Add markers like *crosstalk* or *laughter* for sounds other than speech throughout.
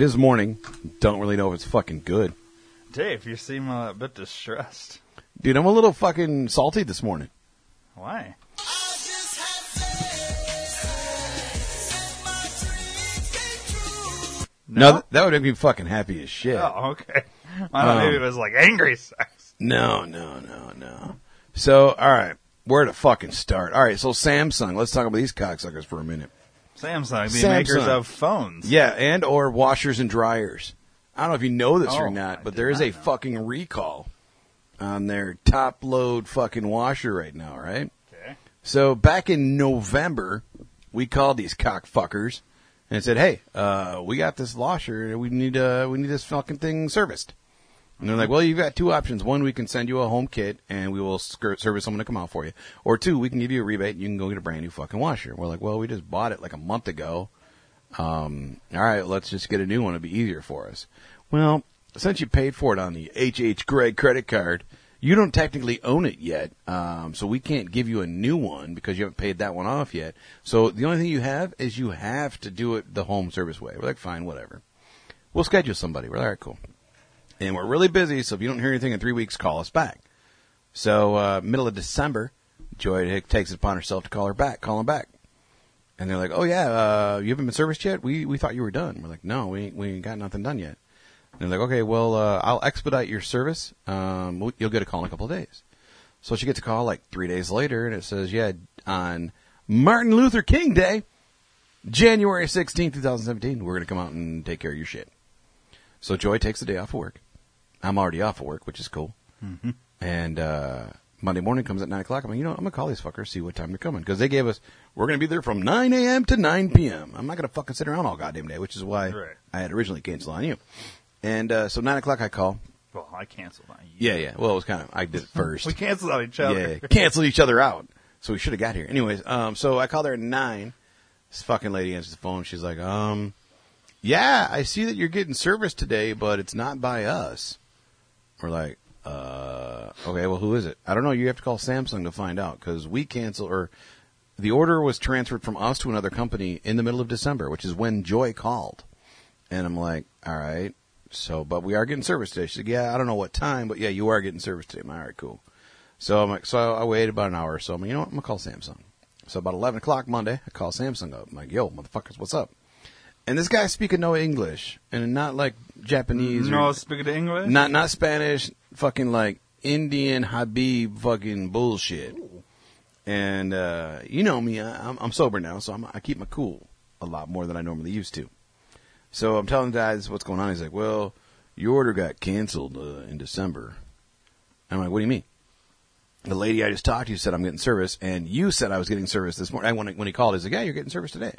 mean? Dave? Well, it is morning. Don't really know if it's fucking good. Dave, you seem a bit distressed. Dude, I'm a little fucking salty this morning. Why? No, th- that would make me fucking happy as shit. Oh, okay. *laughs* I thought maybe um, it was like angry sex. No, no, no, no. So, all right, where to fucking start? All right, so Samsung. Let's talk about these cocksuckers for a minute. Samsung, the Samsung. makers of phones. Yeah, and or washers and dryers. I don't know if you know this or Oh, not, but there is a know. fucking recall on their top load fucking washer right now, right? Okay. So back in November, we called these cockfuckers and said, "Hey, uh, we got this washer. We need uh, we need this fucking thing serviced." And they're like, "Well, you've got two options. One, we can send you a home kit and we will service someone to come out for you, or two, we can give you a rebate and you can go get a brand new fucking washer." We're like, "Well, we just bought it like a month ago. Um, all right, let's just get a new one. It'll be easier for us." Well, since you paid for it on the hhgregg credit card, you don't technically own it yet, um, so we can't give you a new one because you haven't paid that one off yet. So the only thing you have is you have to do it the home service way. We're like, fine, whatever. We'll schedule somebody. We're like, all right, cool. And we're really busy, so if you don't hear anything in three weeks, call us back. So uh, middle of December, Joy takes it upon herself to call her back, call them back. And they're like, "Oh yeah, uh, you haven't been serviced yet. We we thought you were done." We're like, "No, we ain't- we ain't got nothing done yet." And they're like, "Okay, well, uh, I'll expedite your service. Um, you'll get a call in a couple of days." So she gets a call like three days later, and it says, "Yeah, on Martin Luther King Day, January sixteenth, two thousand seventeen, we're gonna come out and take care of your shit." So Joy takes the day off of work. I'm already off of work, which is cool. And uh, Monday morning comes at nine o'clock. I'm like, you know, what? I'm gonna call these fuckers, see what time they're coming, because they gave us we're gonna be there from nine a.m. to nine p.m. I'm not gonna fucking sit around all goddamn day, which is why Right. I had originally canceled on you. And uh, so nine o'clock, I call. Well, I canceled on you. Yeah, yeah. Well, it was kind of I did it *laughs* first. We canceled on each other. Yeah, canceled each other out. So we should have got here. Anyways, um, so I called her at nine. This fucking lady answers the phone. She's like, um, yeah, I see that you're getting service today, but it's not by us. We're like, uh, okay, well, who is it? I don't know. You have to call Samsung to find out because we canceled or the order was transferred from us to another company in the middle of December, which is when Joy called. And I'm like, all right. So, but we are getting service today. She's like, yeah, I don't know what time, but yeah, you are getting service today. I'm like, all right, cool. So I'm like, so I waited about an hour or so. I'm like, you know what? I'm gonna call Samsung. So about 11 o'clock Monday, I call Samsung up. I'm like, yo, motherfuckers, what's up? And this guy's speaking no English and not like Japanese No, or speaking to English. not not Spanish, fucking like Indian Habib fucking bullshit. And uh, you know me, I, I'm, I'm sober now, so I'm, I keep my cool a lot more than I normally used to. So I'm telling the guys what's going on. He's like, "Well, your order got canceled uh, in December." I'm like, "What do you mean?" The lady I just talked to said I'm getting service, and you said I was getting service this morning. And when, when he called, he's like, "Yeah, you're getting service today."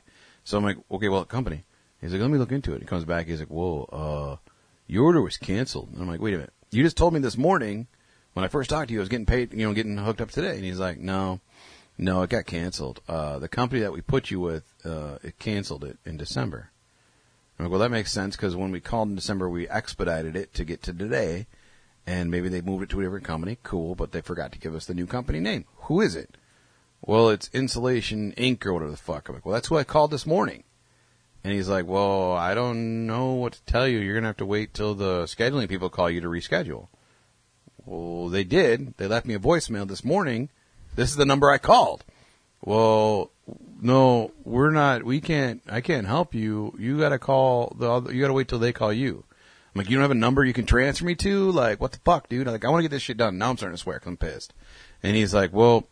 So I'm like, "Okay, well, company." He's like, "Let me look into it." He comes back. He's like, "Whoa, uh, your order was canceled." And I'm like, "Wait a minute. You just told me this morning when I first talked to you, I was getting paid, you know, getting hooked up today." And he's like, "No, no, it got canceled. Uh, the company that we put you with, uh, it canceled it in December." I'm like, well, that makes sense because when we called in December, we expedited it to get to today, and maybe they moved it to a different company. Cool, but they forgot to give us the new company name. Who is it? Well, it's Insulation Inc. or whatever the fuck. I'm like, well, that's who I called this morning. And he's like, well, I don't know what to tell you. You're going to have to wait till the scheduling people call you to reschedule. Well, they did. They left me a voicemail this morning. This is the number I called. Well, no, we're not. We can't. I can't help you. You got to call the. Other, you got to wait till they call you. I'm like, you don't have a number you can transfer me to? Like, what the fuck, dude? I'm like, I want to get this shit done. Now I'm starting to swear 'cause I'm pissed. And he's like, well,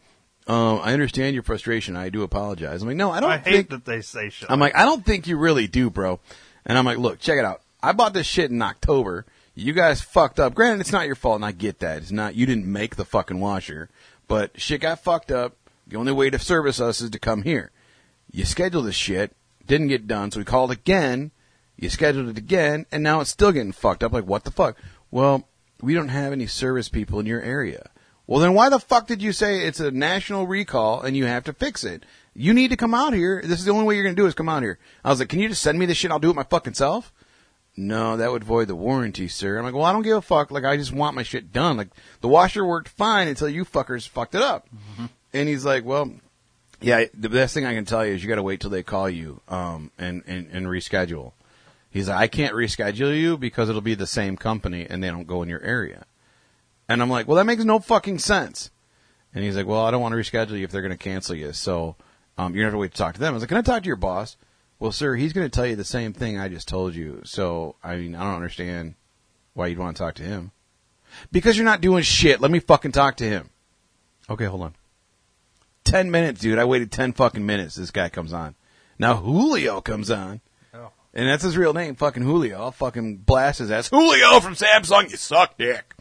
um, I understand your frustration. I do apologize. I'm like, no, I don't I hate that they say shit. I'm like, I don't think you really do, bro. And I'm like, look, check it out. I bought this shit in October. You guys fucked up. Granted, it's not your fault, and I get that. It's not. You didn't make the fucking washer, but shit got fucked up. The only way to service us is to come here. You scheduled this shit, didn't get done, so we called again. You scheduled it again, and now it's still getting fucked up. Like, what the fuck? Well, we don't have any service people in your area. Well, then why the fuck did you say it's a national recall and you have to fix it? You need to come out here. This is the only way you're going to do is come out here. I was like, can you just send me this shit? I'll do it my fucking self. No, that would void the warranty, sir. I'm like, well, I don't give a fuck. Like, I just want my shit done. Like, the washer worked fine until you fuckers fucked it up. And he's like, well, Yeah, the best thing I can tell you is you got to wait till they call you um, and, and and reschedule. He's like, I can't reschedule you because it'll be the same company and they don't go in your area. And I'm like, well, that makes no fucking sense. And he's like, well, I don't want to reschedule you if they're going to cancel you. So um, you're going to have to wait to talk to them. I was like, can I talk to your boss? Well, sir, he's going to tell you the same thing I just told you. So, I mean, I don't understand why you'd want to talk to him. Because you're not doing shit. Let me fucking talk to him. Okay, hold on. Ten minutes, dude. I waited ten fucking minutes. This guy comes on. Now Julio comes on. Oh. And that's his real name, fucking Julio. I'll fucking blast his ass. Julio from Samsung, you suck dick.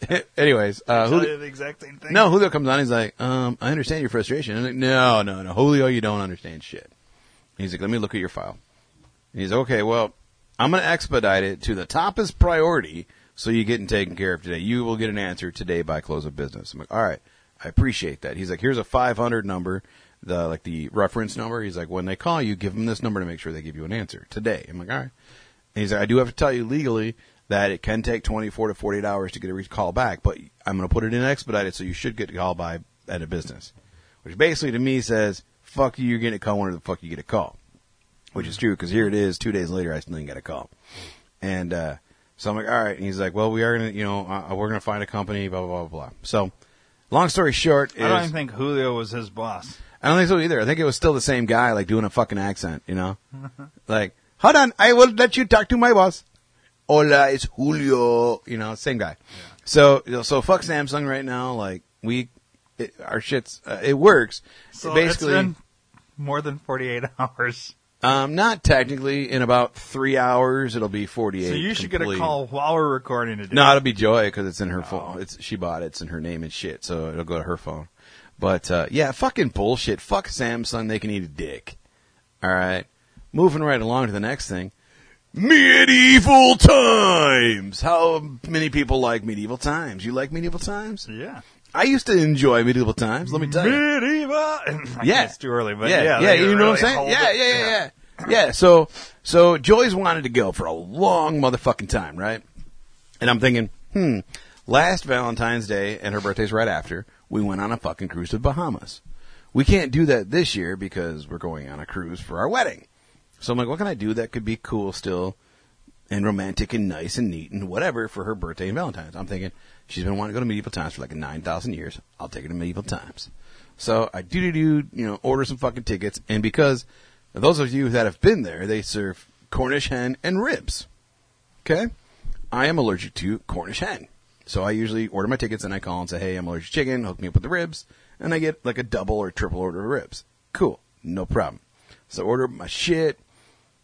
*laughs* Anyways, uh, Julio, the exact same thing. no, Julio comes on. He's like, um, I understand your frustration. I'm like, no, no, no, Julio, you don't understand shit. He's like, let me look at your file. And he's like, okay, well, I'm going to expedite it to the toppest priority so you getting taken care of today. You will get an answer today by close of business. I'm like, all right, I appreciate that. He's like, here's a 500 number, the like the reference number. He's like, when they call you, give them this number to make sure they give you an answer today. I'm like, all right. And he's like, I do have to tell you legally that it can take 24 to 48 hours to get a re- call back, but I'm going to put it in expedited, so you should get a call by at a business. Which basically to me says, fuck you, you're getting a call whenever the fuck you get a call. Which is true, because here it is, two days later, I still didn't get a call. And, uh, so I'm like, all right. And he's like, well, we are going to, you know, uh, we're going to find a company, blah, blah, blah, blah. So, long story short is, I don't even think Julio was his boss. I don't think so either. I think it was still the same guy, like doing a fucking accent, you know? *laughs* like, hold on, I will let you talk to my boss. Hola, it's Julio. You know, same guy. So, you know, so fuck Samsung right now. Like, we, it, our shit's, uh, it works. So Basically, it's been more than 48 *laughs* hours. um, not technically. In about three hours, it'll be 48. So you should get a call while we're recording today. No, it'll be Joy because it's in her phone. It's she bought it. It's in her name and shit, so it'll go to her phone. But uh, yeah, fucking bullshit. Fuck Samsung. They can eat a dick. All right. Moving right along to the next thing. Medieval times. How many people like medieval times? You like medieval times? Yeah. I used to enjoy medieval times. Let me tell you. Medieval. *laughs* I Yeah. it's too early, but yeah, yeah. yeah, you know really what I'm saying? hold Yeah, yeah, yeah, yeah, yeah. So, so Joy's wanted to go for a long motherfucking time, right? And I'm thinking, hmm, last Valentine's Day and her birthday's right after, we went on a fucking cruise to the Bahamas. We can't do that this year because we're going on a cruise for our wedding. So I'm like, what can I do that could be cool still and romantic and nice and neat and whatever for her birthday and Valentine's? I'm thinking she's been wanting to go to medieval times for like 9,000 years. I'll take her to medieval times. So I do do do, you know, order some fucking tickets. And because those of you that have been there, they serve Cornish hen and ribs. Okay? I am allergic to Cornish hen. So I usually order my tickets and I call and say, hey, I'm allergic to chicken, hook me up with the ribs. And I get like a double or triple order of ribs. Cool. No problem. So order my shit.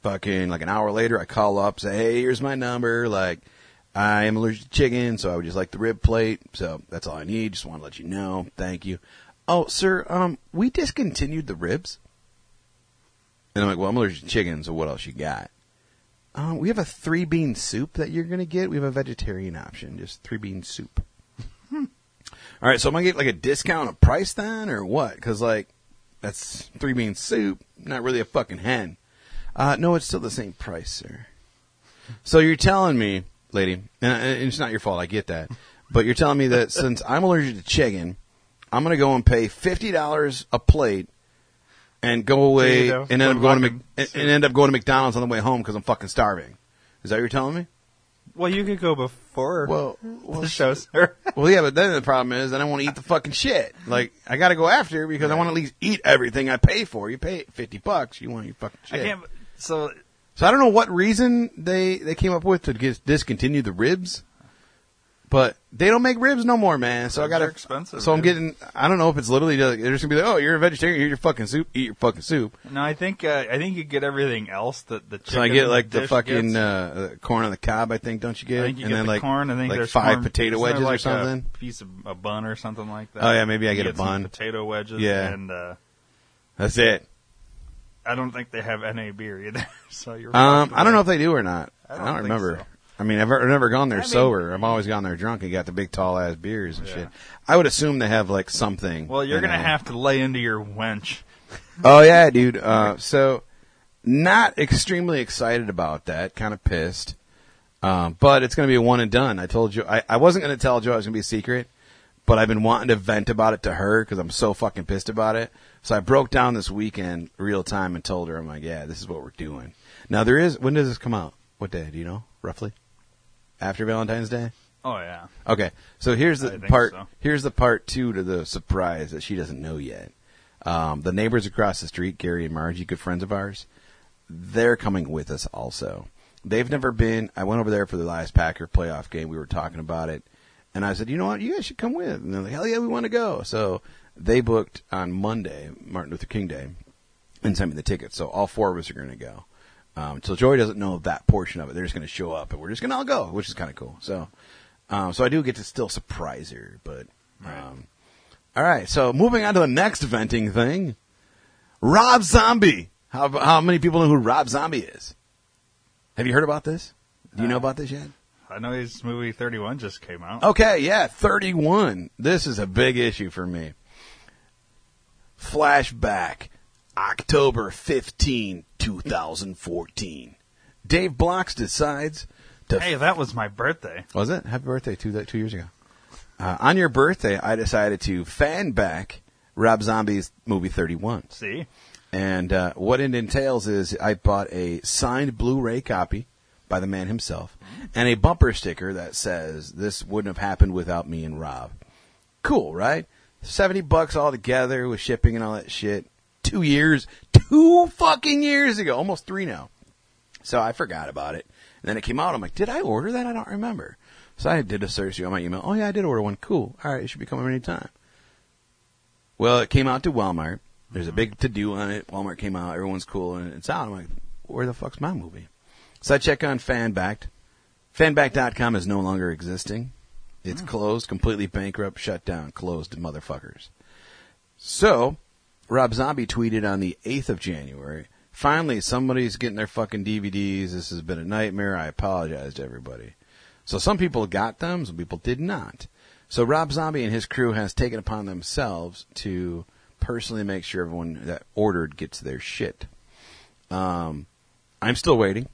Fucking like an hour later, I call up, say, hey, here's my number. Like, I am allergic to chicken, so I would just like the rib plate. So that's all I need. Just want to let you know. Thank you. Oh, sir, um, we discontinued the ribs. And I'm like, well, I'm allergic to chicken, so what else you got? Um, we have a three bean soup that you're gonna get. We have a vegetarian option, just three bean soup. All right, so am I gonna get like a discount of price then, or what? Because like that's three bean soup, not really a fucking hen. Uh, no, it's still the same price, sir. So you're telling me, lady, and and it's not your fault. I get that, but you're telling me that since I'm allergic to chicken, I'm gonna go and pay fifty dollars a plate and go away and end up going to Mc, and, end up going to McDonald's on the way home because I'm fucking starving. Is that what you're telling me? Well, you could go before Well, *laughs* the show starts. Well, yeah, but then the problem is, I want to eat the fucking shit. Like, I got to go after because I want to at least eat everything I pay for. You pay fifty bucks, you want your fucking I shit. can't. So So I don't know what reason they they came up with to get, discontinue the ribs, but they don't make ribs no more, man. So I got to expensive, So I'm dude. getting. I don't know if it's literally like, they're just gonna be like, oh, you're a vegetarian, here's your fucking soup, eat your fucking soup. no, I think uh, I think you get everything else that the chicken. So I get like the dish fucking uh, uh, corn on the cob. I think don't you get? I think you and get then the like corn. I think like there's five corn- potato wedges or something. A piece of a bun or something like that. Oh, yeah, maybe I You get a bun. potato wedges. Yeah. and uh, That's it. I don't think they have NA beer either. *laughs* so you're. Um, I don't know if they do or not. I I don't, don't remember. so. I mean, I've, I've never gone there I mean- sober. I've always gone there drunk and got the big tall ass beers and Yeah. shit. I would assume they have like something. Well, you're gonna have to lay into your wench. *laughs* Oh yeah, dude. Uh, so not extremely excited about that. Kind of pissed. Um, but it's gonna be a one and done. I told you I, I wasn't gonna tell Joe it was gonna be a secret, but I've been wanting to vent about it to her because I'm so fucking pissed about it. So I broke down this weekend real time and told her, I'm like, yeah, this is what we're doing. Now there is, when does this come out? What day? Do you know roughly? After Valentine's Day? Oh yeah. Okay, so here's the part. so. Here's the part two to the surprise that she doesn't know yet. Um, the neighbors across the street, Gary and Margie, good friends of ours, they're coming with us also. They've never been. I went over there for the last Packer playoff game. We were talking about it, and I said, you know what, you guys should come with. And they're like, hell yeah, we want to go. So they booked on Monday, Martin Luther King Day, and sent me the tickets. So all four of us are going to go. Um, so Joy doesn't know that portion of it. They're just going to show up, and we're just going to all go, which is kind of cool. So, um, so I do get to still surprise her, but. Um, all right, so moving on to the next venting thing, Rob Zombie. How how many people know who Rob Zombie is? Have you heard about this? Do you know Uh, about this yet? I know his movie 31 just came out. Okay, yeah, 31. This is a big issue for me. Flashback, October 15, 2014. Dave Blocks decides to. Hey, that was my birthday. Was it? Happy birthday two, two years ago. Uh, on your birthday, I decided to fan back Rob Zombie's movie 31. See? And uh, what it entails is I bought a signed Blu-ray copy by the man himself and a bumper sticker that says this wouldn't have happened without me and Rob. Cool, right? 70 bucks all together with shipping and all that shit. 2 years, 2 fucking years ago, almost 3 now. So I forgot about it. And then it came out. I'm like, did I order that? I don't remember. So I did a search on my email. Oh yeah, I did order one. Cool. All right, it should be coming any time. Well, it came out to Walmart. There's a mm-hmm. big to do on it. Walmart came out. Everyone's cool, and it's out. I'm like, where the fuck's my movie? So I check on Fanbacked. Fanback.com is no longer existing. It's closed, completely bankrupt, shut down, closed, motherfuckers. So, Rob Zombie tweeted on the 8th of January, finally somebody's getting their fucking DVDs. This has been a nightmare. I apologize to everybody. So some people got them, some people did not. So Rob Zombie and his crew has taken upon themselves to personally make sure everyone that ordered gets their shit. Um, I'm still waiting.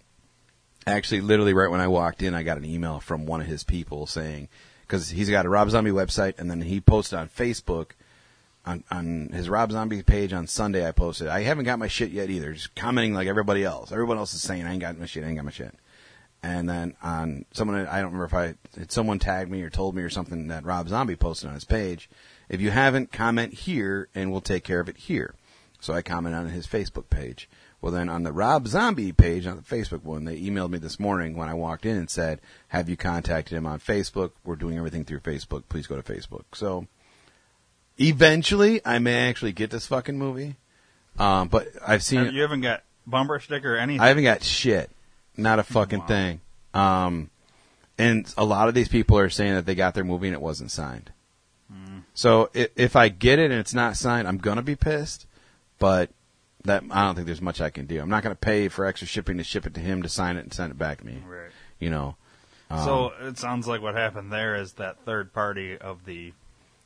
Actually, literally right when I walked in, I got an email from one of his people saying, because he's got a Rob Zombie website, and then he posted on Facebook, on, on his Rob Zombie page on Sunday, I posted, I haven't got my shit yet either, just commenting like everybody else. Everyone else is saying, I ain't got my shit, I ain't got my shit. And then on someone, I don't remember if I, someone tagged me or told me or something that Rob Zombie posted on his page. If you haven't, comment here and we'll take care of it here. So I commented on his Facebook page. Well, then on the Rob Zombie page on the Facebook one, they emailed me this morning when I walked in and said, "Have you contacted him on Facebook? We're doing everything through Facebook. Please go to Facebook." So eventually, I may actually get this fucking movie. Um, but I've seen. You haven't got bumper sticker or anything. I haven't got shit. Not a fucking Wow. thing. Um, and a lot of these people are saying that they got their movie and it wasn't signed. So if, if I get it and it's not signed, I'm gonna be pissed. But that I don't think there's much I can do. I'm not gonna pay for extra shipping to ship it to him to sign it and send it back to me. Right. You know. Um, so it sounds like what happened there is that third party of the.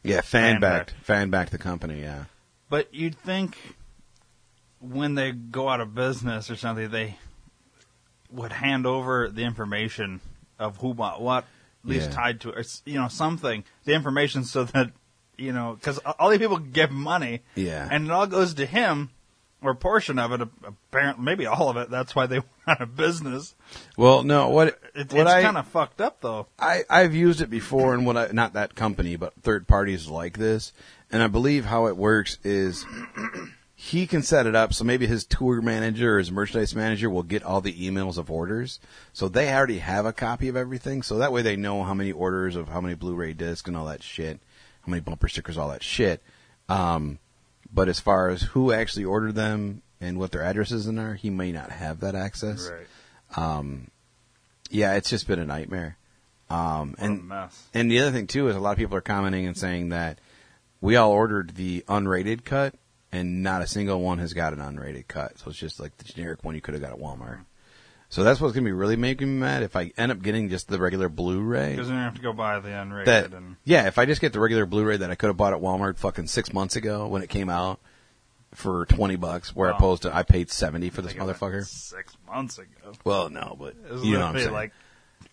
yeah, fan fan backed, back. fan backed the company. Yeah. But you'd think when they go out of business or something, they would hand over the information of who bought what, at least Yeah. tied to it, or, you know, something, the information so that, you know, because all these people give money. Yeah. And it all goes to him, or portion of it, apparently, maybe all of it. That's why they *laughs* went out of business. Well, no, what It, what it's kind of fucked up, though. I, I've used it before, and what I not that company, but third parties like this. And I believe how it works is *clears throat* he can set it up so maybe his tour manager or his merchandise manager will get all the emails of orders, so they already have a copy of everything. So that way they know how many orders of how many Blu-ray discs and all that shit, how many bumper stickers, all that shit. Um, but as far as who actually ordered them and what their addresses in are, he may not have that access. Right. Yeah, it's just been a nightmare. Um, and mess. and the other thing too is a lot of people are commenting and saying that we all ordered the unrated cut, and not a single one has got an unrated cut. So it's just like the generic one you could have got at Walmart. So that's what's gonna be really making me mad if I end up getting just the regular Blu-ray. Because then you have to go buy the unrated. That and yeah, if I just get the regular Blu-ray that I could have bought at Walmart fucking six months ago when it came out for twenty bucks, where Wow. opposed to I paid seventy for this Think of it motherfucker. Six months ago. Well, no, but It you know what I'm saying. like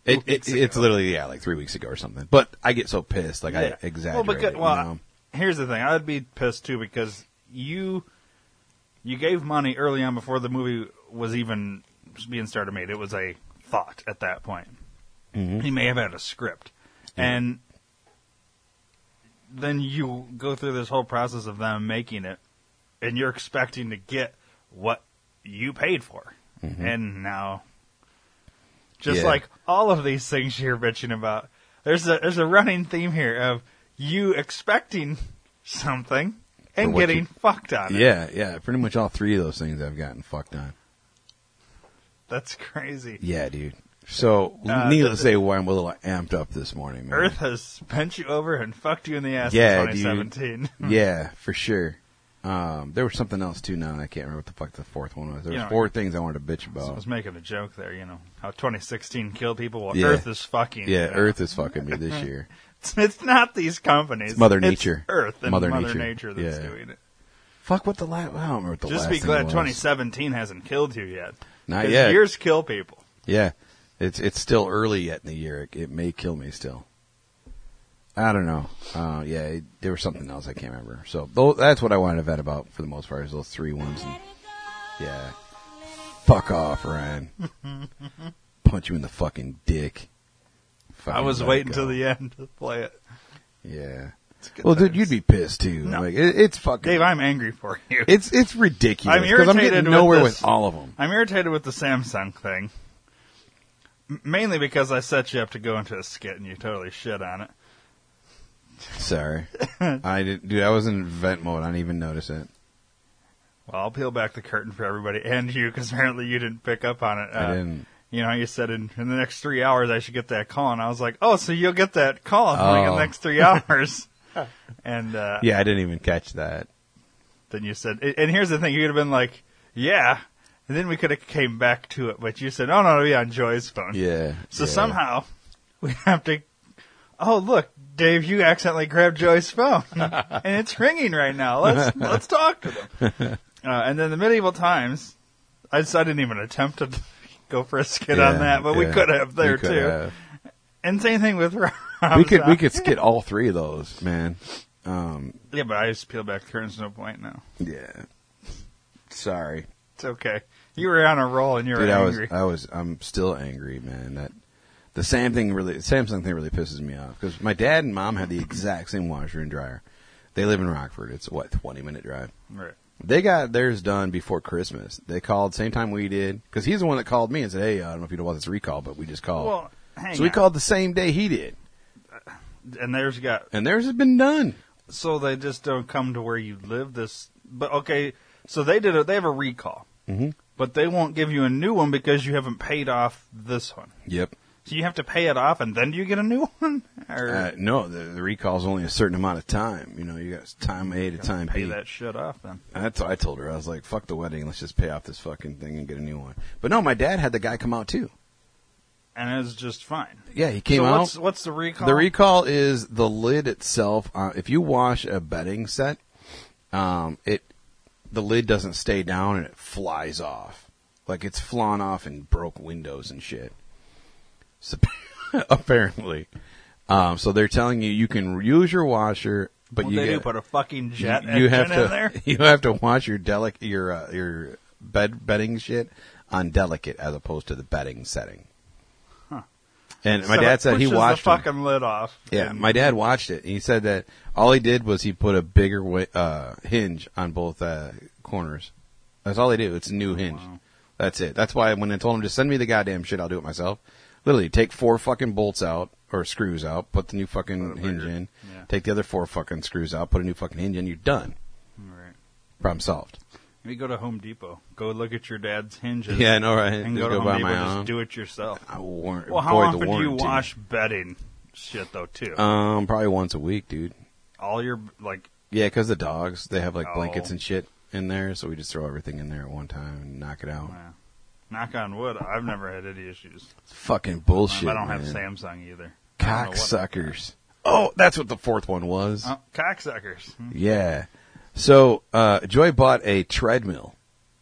It, it, it's literally yeah, like three weeks ago or something. But I get so pissed, like Yeah. I exaggerate. Well, because, well, you know? here's the thing. I'd be pissed too because you you gave money early on before the movie was even being starter made. It was a thought at that point. Mhm. He may have had a script, and then you go through this whole process of them making it, and you're expecting to get what you paid for, and now. Just Yeah. like all of these things you're bitching about, there's a there's a running theme here of you expecting something and getting you- fucked on it. Yeah, yeah. Pretty much all three of those things I've gotten fucked on. That's crazy. Yeah, dude. So, Uh, needless to say, why I'm a little amped up this morning, man. Earth has bent you over and fucked you in the ass Yeah, in dude. *laughs* yeah, for sure. Um, there was something else too. Now and I can't remember what the fuck the fourth one was. There was know, four things I wanted to bitch about. I was making a joke there, you know, how 2016 killed people. Well, Yeah. Earth is fucking. Yeah, you know. Earth is fucking me this year. *laughs* It's, it's not these companies. It's Mother Nature. Earth and Mother Mother, Nature. Nature. that's Yeah. doing it. Fuck what the last. I don't remember what the Just last be thing glad was. 2017 hasn't killed you yet. Not yet. Years kill people. Yeah, it's it's still early yet in the year. It, it may kill me still. I don't know. Uh, yeah, it, there was something else I can't remember. So that's what I wanted to vet about for the most part. Is those three ones. And, yeah, fuck off, Ryan. *laughs* Punch you in the fucking dick. I was waiting it till the end to play it. Yeah. Well, dude, you'd be pissed too. No. Like it, it's fucking. Dave, I'm angry for you. *laughs* it's it's ridiculous I'm because I'm irritated getting with nowhere this. with all of them. I'm irritated with the Samsung thing. M- Mainly because I set you up to go into a skit and you totally shit on it. Sorry, *laughs* I didn't, dude. I was in vent mode. I didn't even notice it. Well, I'll peel back the curtain for everybody and you because apparently you didn't pick up on it. I Uh, didn't. You know, you said in, in the next three hours I should get that call, and I was like, oh, so you'll get that call in like Oh. the next three *laughs* hours. *laughs* and uh, Yeah, I didn't even catch that. then you said, and here's the thing, you could have been like, yeah, and then we could have came back to it, but you said, oh no, it'll be on Joy's phone. Yeah. So yeah. somehow *laughs* we have to. Oh look, Dave, you accidentally grabbed Joy's phone, *laughs* and it's ringing right now. Let's let's talk to them. Uh, and then the medieval times, I, just, I didn't even attempt to go for a skit Yeah, on that, but we could have there could too. have. And same thing with *laughs* Rob. We could we could skit all three of those, man. Um, Yeah, but I just peel back the curtains. No point now. yeah. Sorry, It's okay. You were on a roll and you were dude. I was. I was I'm still angry, man. That the Sam thing really Samsung thing really pisses me off because my dad and mom had the exact same washer and dryer. They live in Rockford. It's what twenty minute drive. right. They got theirs done before Christmas. They called same time we did because he's the one that called me and said, "Hey, I don't know if you know about this recall, but we just called." Well, hang so we on. called the same day he did, and there's got and theirs has been done. so they just don't come to where you live. This, but okay. So they did. A, they have a recall, Mhm. but they won't give you a new one because you haven't paid off this one. Yep. So you have to pay it off, and then do you get a new *laughs* one? Or Uh, no, the, the recall's only a certain amount of time. You know, you got time A to time pay B. that shit off then. That's what I told her. I was like, "Fuck the wedding. Let's just pay off this fucking thing and get a new one." But no, my dad had the guy come out too. And it's just fine. Yeah, he came so out. what's what's the recall? The recall is the lid itself. Uh, if you wash a bedding set, um, it the lid doesn't stay down and it flies off, like it's flown off and broke windows and shit. So, *laughs* apparently, um, so they're telling you you can use your washer, but What you they get, do put a fucking jet you, you have to in there. *laughs* you have to wash your delic your uh, your bed bedding shit on delicate as opposed to the bedding setting. And my So dad said he watched the fucking lid off. Yeah, my dad watched it. He said that all he did was he put a bigger wa- uh, hinge on both uh, corners. That's all they do. It's a new hinge. Wow. That's it. That's why when I told him to send me the goddamn shit, I'll do it myself. Literally, take four fucking bolts out or screws out, put the new fucking hinge in, yeah. take the other four fucking screws out, put a new fucking hinge in. You're done. Right. Problem solved. Maybe go to Home Depot. Go look at your dad's hinges. Yeah, I know, right? And Just go to Home buy Depot. my Just own. do it yourself. I war- Well, how often do you wash bedding shit though too? Um, probably once a week, dude. All your like Yeah, because the dogs they have like blankets Oh. and shit in there, so we just throw everything in there at one time and knock it out. well, knock on wood. I've never had any issues. It's fucking bullshit. I don't man. have Samsung either. I don't know what- Cocksuckers. Oh, that's what the fourth one was. Oh, cocksuckers. Hmm. Yeah. So uh, Joy bought a treadmill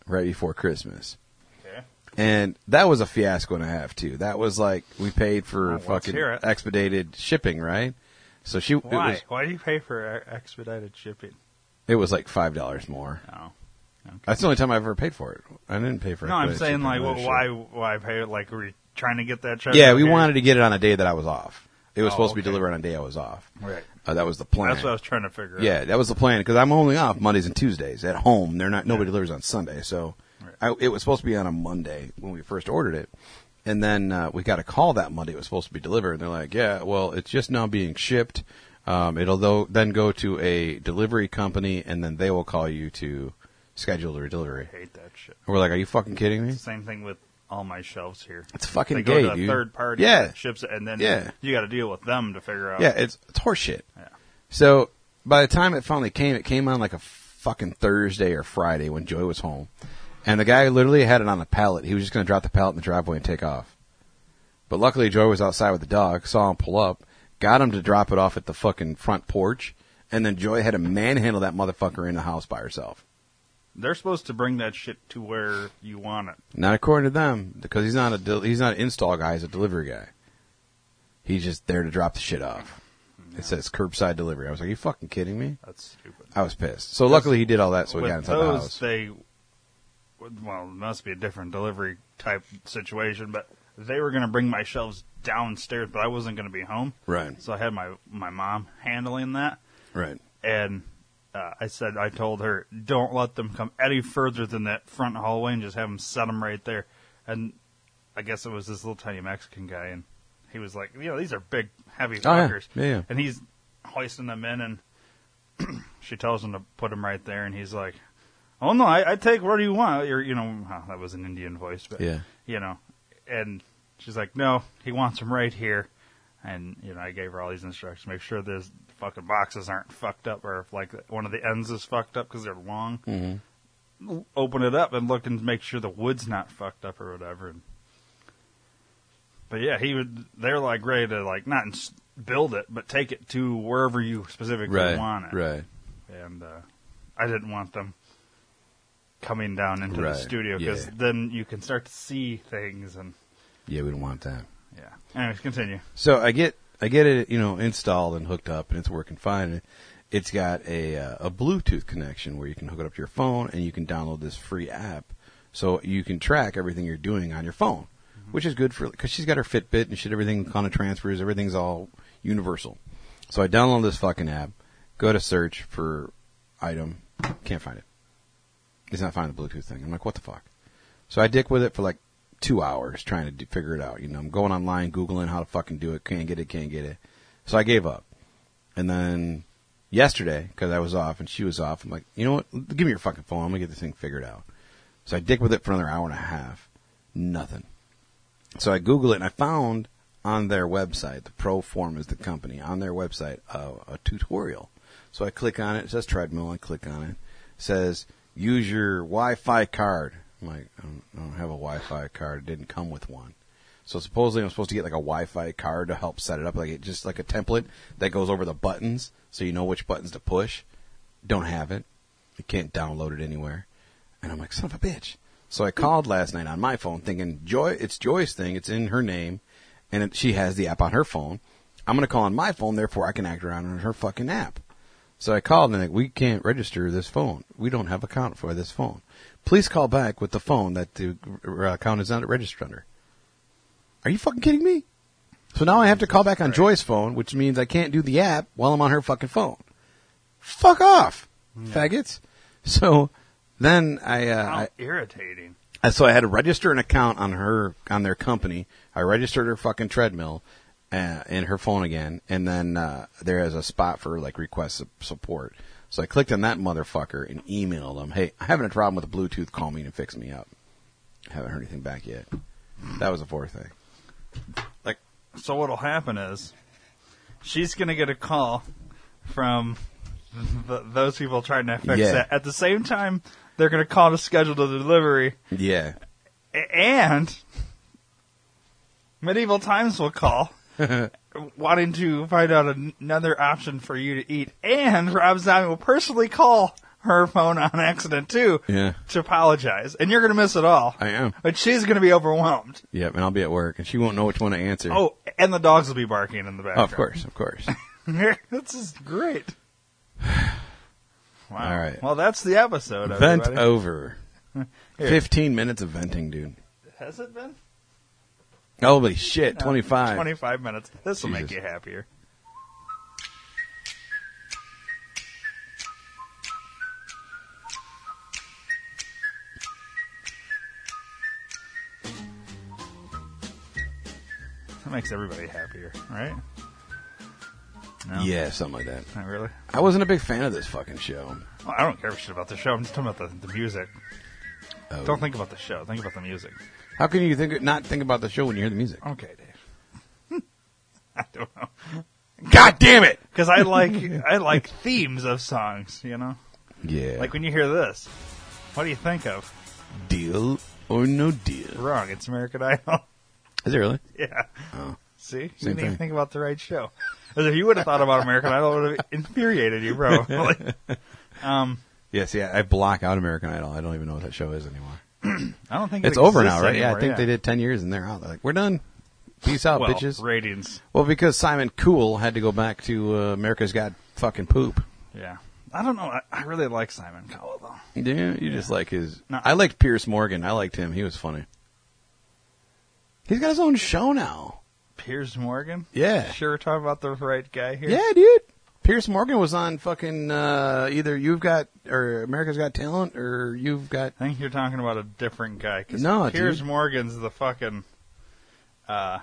right before Christmas, Okay. And that was a fiasco and a half too. That was like we paid for Oh, let's fucking expedited shipping, right? So she Why? was Why do you pay for e- expedited shipping? it was like five dollars more. No. That's the only time I've ever paid for it. I didn't pay for it. No, I'm saying like, well, why? Why pay? Like, were you trying to get that? Yeah, we Okay. wanted to get it on a day that I was off. It was Oh, supposed to be delivered on a day I was off. Right. Uh, that was the plan. That's what I was trying to figure out. Yeah, that was the plan because I'm only off Mondays and Tuesdays at home. They're not nobody delivers on Sunday, so Right. I, it was supposed to be on a Monday when we first ordered it, and then uh, we got a call that Monday. It was supposed to be delivered, and they're like, "Yeah, well, it's just now being shipped. Um, it'll though then go to a delivery company, and then they will call you to schedule the delivery." I hate that shit. And we're like, "Are you fucking kidding me?" Same thing with all my shelves here. It's fucking They go gay, to a dude. third party. Yeah, ships it, and then Yeah. you got to deal with them to figure out. yeah, it's it's horseshit. So by the time it finally came, it came on like a fucking Thursday or Friday when Joy was home, and the guy literally had it on a pallet. He was just going to drop the pallet in the driveway and take off. But luckily, Joy was outside with the dog, saw him pull up, got him to drop it off at the fucking front porch, and then Joy had to manhandle that motherfucker in the house by herself. They're supposed to bring that shit to where you want it. Not according to them, because he's not a del- he's not an install guy. He's a delivery guy. He's just there to drop the shit off. It says curbside delivery. I was like, "Are you fucking kidding me?" That's stupid. I was pissed. So luckily, he did all that, so we with got inside those, the house. they well, it must be a different delivery type situation, but they were going to bring my shelves downstairs, but I wasn't going to be home, Right. so I had my my mom handling that, Right. and uh, I said I told her don't let them come any further than that front hallway and just have them set them right there, and I guess it was this little tiny Mexican guy, and he was like, you know, these are big, heavy Oh, yeah. fuckers, Yeah, yeah. and he's hoisting them in, and *clears throat* she tells him to put them right there, and he's like, "Oh no, I, I take what do you want?" You're, you know, oh, that was an Indian voice, but Yeah. you know, and she's like, "No, he wants them right here," and you know, I gave her all these instructions, make sure those fucking boxes aren't fucked up, or if like one of the ends is fucked up because they're long. Mm-hmm. Open it up and look and make sure the wood's not fucked up or whatever. And, but yeah, he would. They're like ready to like not ins- build it, but take it to wherever you specifically Right. want it. Right. And uh, I didn't want them coming down into Right. the studio because Yeah. then you can start to see things and Yeah, we don't want that. yeah. Anyways, continue. So I get I get it, you know, installed and hooked up, and it's working fine. It's got a uh, a Bluetooth connection where you can hook it up to your phone, and you can download this free app, so you can track everything you're doing on your phone, which is good for because she's got her Fitbit and shit. Everything kind of transfers. Everything's all universal. So I download this fucking app, go to search for item, can't find it. It's not finding the Bluetooth thing. I'm like, what the fuck? So I dick with it for like two hours trying to do, figure it out. You know, I'm going online, Googling how to fucking do it. Can't get it, can't get it. So I gave up. And then yesterday, because I was off and she was off, I'm like, you know what? Give me your fucking phone. I'm to get this thing figured out. So I dick with it for another hour and a half. Nothing. So I Google it and I found on their website, the Proform is the company, on their website, uh, a tutorial. So I click on it. It says treadmill. I click on it. It says use your Wi-Fi card. I'm like, I don't, I don't have a Wi-Fi card. It didn't come with one. So supposedly I'm supposed to get like a Wi-Fi card to help set it up, like it, just like a template that goes over the buttons, so you know which buttons to push. Don't have it. You can't download it anywhere. And I'm like, son of a bitch. So I called last night on my phone, thinking Joy, it's Joy's thing. It's in her name, and it, she has the app on her phone. I'm gonna call on my phone, therefore I can act around on her fucking app. So I called and like, we can't register this phone. We don't have account for this phone. Please call back with the phone that the uh, account is not registered under. Are you fucking kidding me? So now I have to call back on Joy's phone, which means I can't do the app while I'm on her fucking phone. Fuck off, faggots. So then I, uh, How I irritating. so I had to register an account on her on their company. I registered her fucking treadmill uh, in her phone again, and then uh, there is a spot for like request support. So I clicked on that motherfucker and emailed them, "Hey, I'm having a problem with the Bluetooth. Call me and fix me up." Haven't heard anything back yet. That was the fourth thing. Like, So what'll happen is she's gonna get a call from th- those people trying to fix Yeah. that. At the same time, they're gonna call to schedule the delivery, yeah, and Medieval Times will call. *laughs* wanting to find out another option for you to eat, and Rob Zombie will personally call her phone on accident too Yeah, to apologize, and you're going to miss it all. I am. But she's going to be overwhelmed. Yep, and I'll be at work, and she won't know which one to answer. Oh, and the dogs will be barking in the Oh, of course, of course. *laughs* this is great. *sighs* *sighs* Wow. All right. Well, that's the episode. Vent everybody. over. *laughs* Fifteen minutes of venting, dude. Has it been? Holy shit, twenty five. 25 minutes. This will make you happier. That makes everybody happier, right? No? Yeah, something like that. Not really? I wasn't a big fan of this fucking show. Well, I don't care shit about the show. I'm just talking about the, the music. Oh. Don't think about the show. Think about the music. How can you think not think about the show when you hear the music? Okay, Dave. *laughs* I don't know. God damn it! Because I like *laughs* I like themes of songs, you know? Yeah. Like when you hear this, what do you think of? deal or no deal. Wrong. It's American Idol. Is it really? *laughs* yeah. Oh. See? You didn't even thing. think about the right show. As if you would have thought about American Idol, it would have infuriated you, bro. *laughs* Like, um, Yes, yeah. I block out American Idol. I don't even know what that show is anymore. *clears throat* I don't think it It's over now, exists right? yeah, I anymore, think they did ten years and they're out. They're like, we're done. Peace out, Well, bitches. ratings. Well, because Simon Cowell had to go back to uh, America's Got Fucking Poop. Yeah. I don't know. I, I really like Simon Cowell, though. Yeah, you just like his. No. I liked Piers Morgan. I liked him. He was funny. He's got his own show now. Piers Morgan? Yeah. Sure, we're talking about the right guy here. Yeah, dude. Piers Morgan was on fucking uh, either You've Got or America's Got Talent or You've Got. I think you're talking about a different guy. Cause No, Piers dude. Morgan's the fucking. Uh,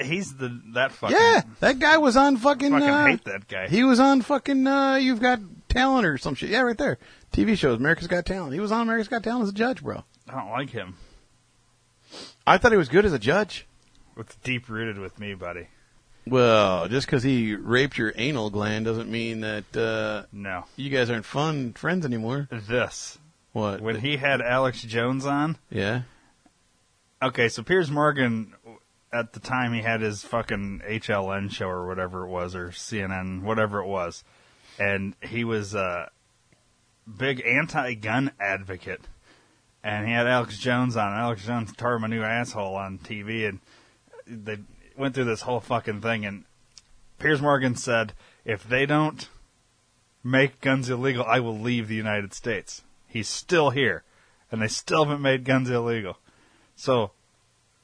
he's the that fucking. Yeah, that guy was on fucking. Fucking uh, hate that guy. He was on fucking uh, You've Got Talent or some shit. Yeah, right there. TV shows America's Got Talent. He was on America's Got Talent as a judge, bro. I don't like him. I thought he was good as a judge. It's deep rooted with me, buddy. Well, just because he raped your anal gland doesn't mean that uh, No. you guys aren't fun friends anymore. This. What? When he had Alex Jones on. yeah. Okay, so Piers Morgan, at the time, he had his fucking HLN show or whatever it was, or CNN, whatever it was. And he was a big anti gun advocate. And he had Alex Jones on. Alex Jones tore him a new asshole on TV, and they went through this whole fucking thing. And Piers Morgan said, if they don't make guns illegal, I will leave the United States. He's still here, and they still haven't made guns illegal. So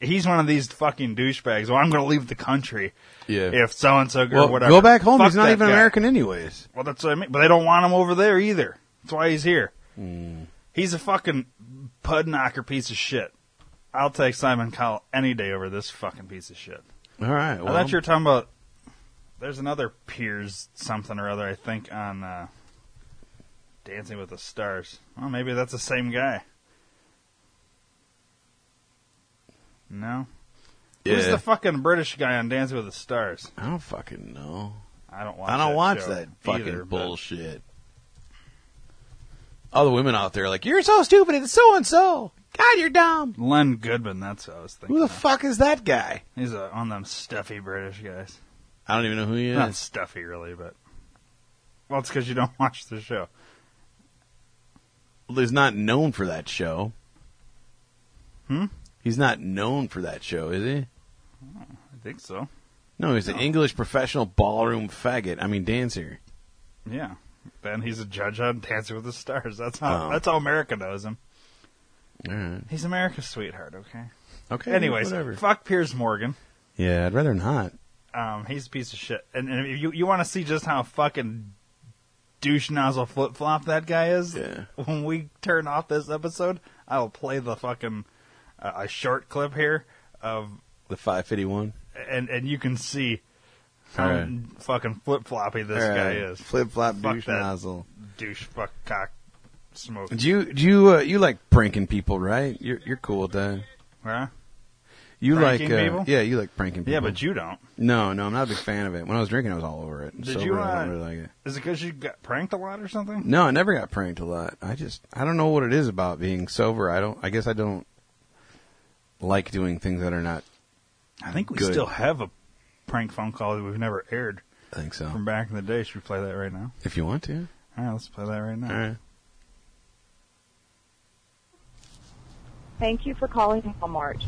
he's one of these fucking douchebags. Well, I'm going to leave the country Yeah. if so and so or well, whatever. go back home. Fuck He's not even guy. American, anyways. Well, that's what I mean. But they don't want him over there either. That's why he's here. Hmm. He's a fucking pud knocker piece of shit. I'll take Simon Cowell any day over this fucking piece of shit. All right. Well, I thought you were talking about. There's another Piers something or other, I think, on uh, Dancing with the Stars. Well, maybe that's the same guy. No, who's the fucking British guy on Dancing with the Stars? I don't fucking know. I don't watch. I don't that watch that fucking either, but- bullshit. All the women out there are like, you're so stupid. It's so and so. God, you're dumb. Len Goodman. That's what I was thinking. Who the of. fuck is that guy? He's a, one of them stuffy British guys. I don't even know who he is. Not stuffy, really, but well, it's because you don't *laughs* watch the show. Well, he's not known for that show. Hmm? He's not known for that show, is he? I think so. No, he's an English professional ballroom faggot. I mean, dancer. Yeah. Then he's a judge on Dancing with the Stars. That's how Oh. that's how America knows him. All right. He's America's sweetheart. Okay. Okay. Anyways, whatever. fuck Piers Morgan. Yeah, I'd rather not. Um, he's a piece of shit. And, and if you you want to see just how fucking douche nozzle flip flop that guy is, Yeah. when we turn off this episode, I'll play the fucking uh, a short clip here of The 551. and and you can see how Alright. fucking flip floppy this guy is. Flip flop douche nozzle. Douche fuck cock smoke. Do you do you uh, you like pranking people, right? You're you're cool with that. Huh? You Pranking like uh, people? yeah, you like pranking people. Yeah, but you don't. no, no, I'm not a big fan of it. When I was drinking, I was all over it. Did Sober, you, I uh, don't really like it. Is it because you got pranked a lot or something? No, I never got pranked a lot. I just I don't know what it is about being sober. I don't. I guess I don't like doing things that are not. I think we Good. still have a prank phone call that we've never aired I think so. from back in the day. Should we play that right now? If you want to, All right, let's play that right now. All right. Thank you for calling Walmart.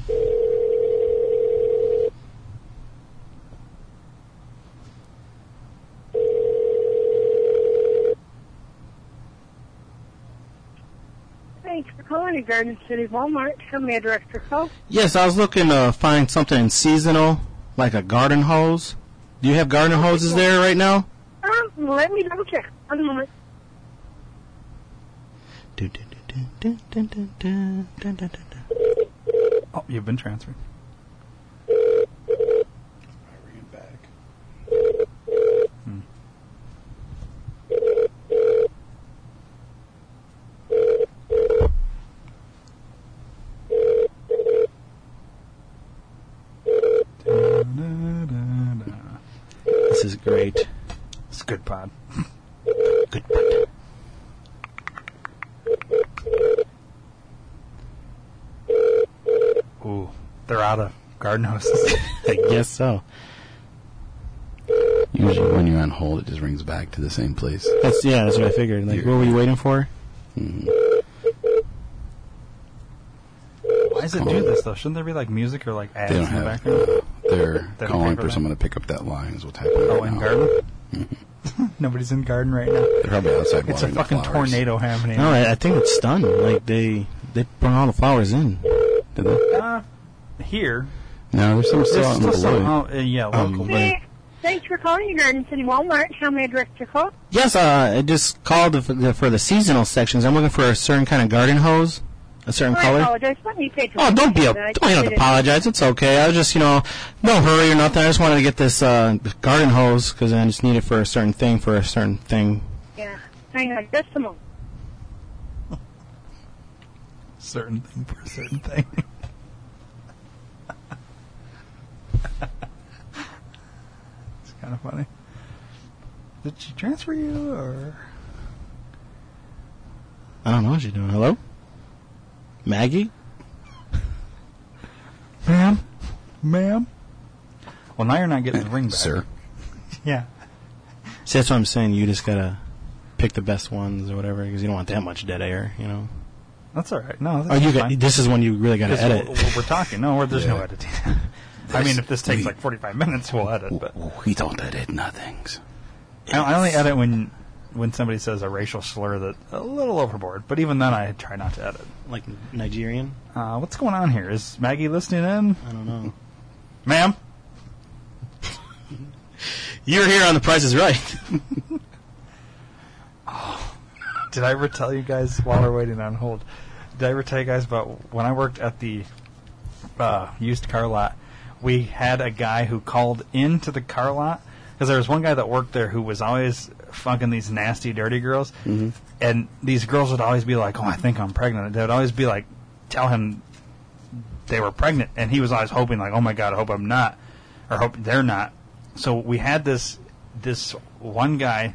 Thanks for calling Garden City Walmart. How may I direct your call? Yes, I was looking to find something seasonal, like a garden hose. Do you have garden hoses there right now? Um, let me double check. One moment. Oh, you've been transferred. Bring it back. Da-da-da-da. This is great. It's a good pod. They're out of garden hoses. *laughs* I guess so. Usually, when you're on hold, it just rings back to the same place. That's yeah. That's what I figured. Like, what were you waiting for? Why does it do this though? Shouldn't there be like music or like ads They in don't the have. background? Uh, they're They don't calling for for someone to pick up that line. Is what's happening Oh, right in now. garden. *laughs* Nobody's in garden right now. They're probably outside It's a fucking flowers. tornado happening. No, I, I think it's done. Like they they brought all the flowers in. Did they? Uh, here, No, there's some still there's out in still the some. below. Oh, uh, yeah, Um, local. Thanks for calling Garden City Walmart. How may I direct your call? Yes, uh, I just called for the, for the seasonal sections. I'm looking for a certain kind of garden hose, a certain I color. apologize. Let me take Oh, don't be a, don't you have to apologize. It's okay. I was just, you know, no hurry or nothing. I just wanted to get this uh, garden hose because I just need it for a certain thing for a certain thing. Yeah. Hang on just a moment. *laughs* certain thing for a certain thing. it's kind of funny. Did she transfer you, or I don't know what you're doing. Hello, Maggie. ma'am, ma'am? Well, now you're not getting the ring back, Sir. *laughs* Yeah, See, that's what I'm saying. You just gotta pick the best ones or whatever because you don't want that much dead air. You know. that's all right. No, Oh, you got. This is when you really gotta edit. We're, we're talking. No, we're, there's no Yeah. *laughs* editing. I mean, if this takes we- like 45 minutes, we'll edit. But We don't edit nothings. I, I only edit when when somebody says a racial slur that a little overboard. But even then, I try not to edit. like Nigerian. Uh, what's going on here? Is Maggie listening in, I don't know. ma'am? *laughs* You're here on The Price is Right. *laughs* Did I ever tell you guys while we're waiting on hold? Did I ever tell you guys about when I worked at the uh, used car lot? We had a guy who called into the car lot because there was one guy that worked there who was always fucking these nasty, dirty girls, mm-hmm. and these girls would always be like, "Oh, I think I'm pregnant." They would always be like, tell him they were pregnant, and he was always hoping like, "Oh my god, I hope I'm not," or "Hope they're not." So we had this this one guy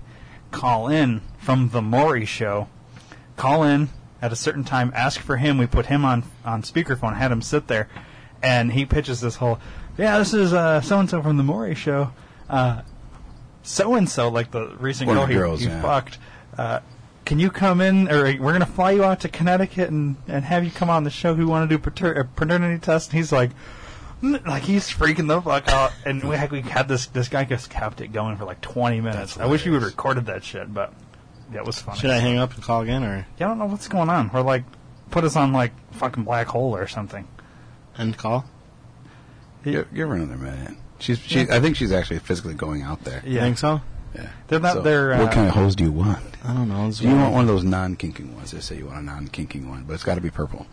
call in from the Maury show, call in at a certain time, ask for him. We put him on on speakerphone, had him sit there, and he pitches this whole, "Yeah, this is so and so from the Maury show." So and so, like the recent One girl the he, girls, he yeah. fucked. Uh, can you come in, or we're gonna fly you out to Connecticut and, and have you come on the show? Who want to do pater- a paternity test? And he's like, like he's freaking the fuck out. And we had, we had this this guy just kept it going for like twenty minutes. I wish we would have recorded that shit, but yeah, it was funny. Should I hang up and call again, or Yeah, I don't know what's going on. We're like, put us on like fucking black hole or something. End call? Give, give her another minute. She's. She, I think she's actually physically going out there. You think so? Yeah. They're not- they're, what uh, kind of hose do you want? I don't know. It's Do you want one of those non-kinking ones? They say you want a non-kinking one, but it's got to be purple.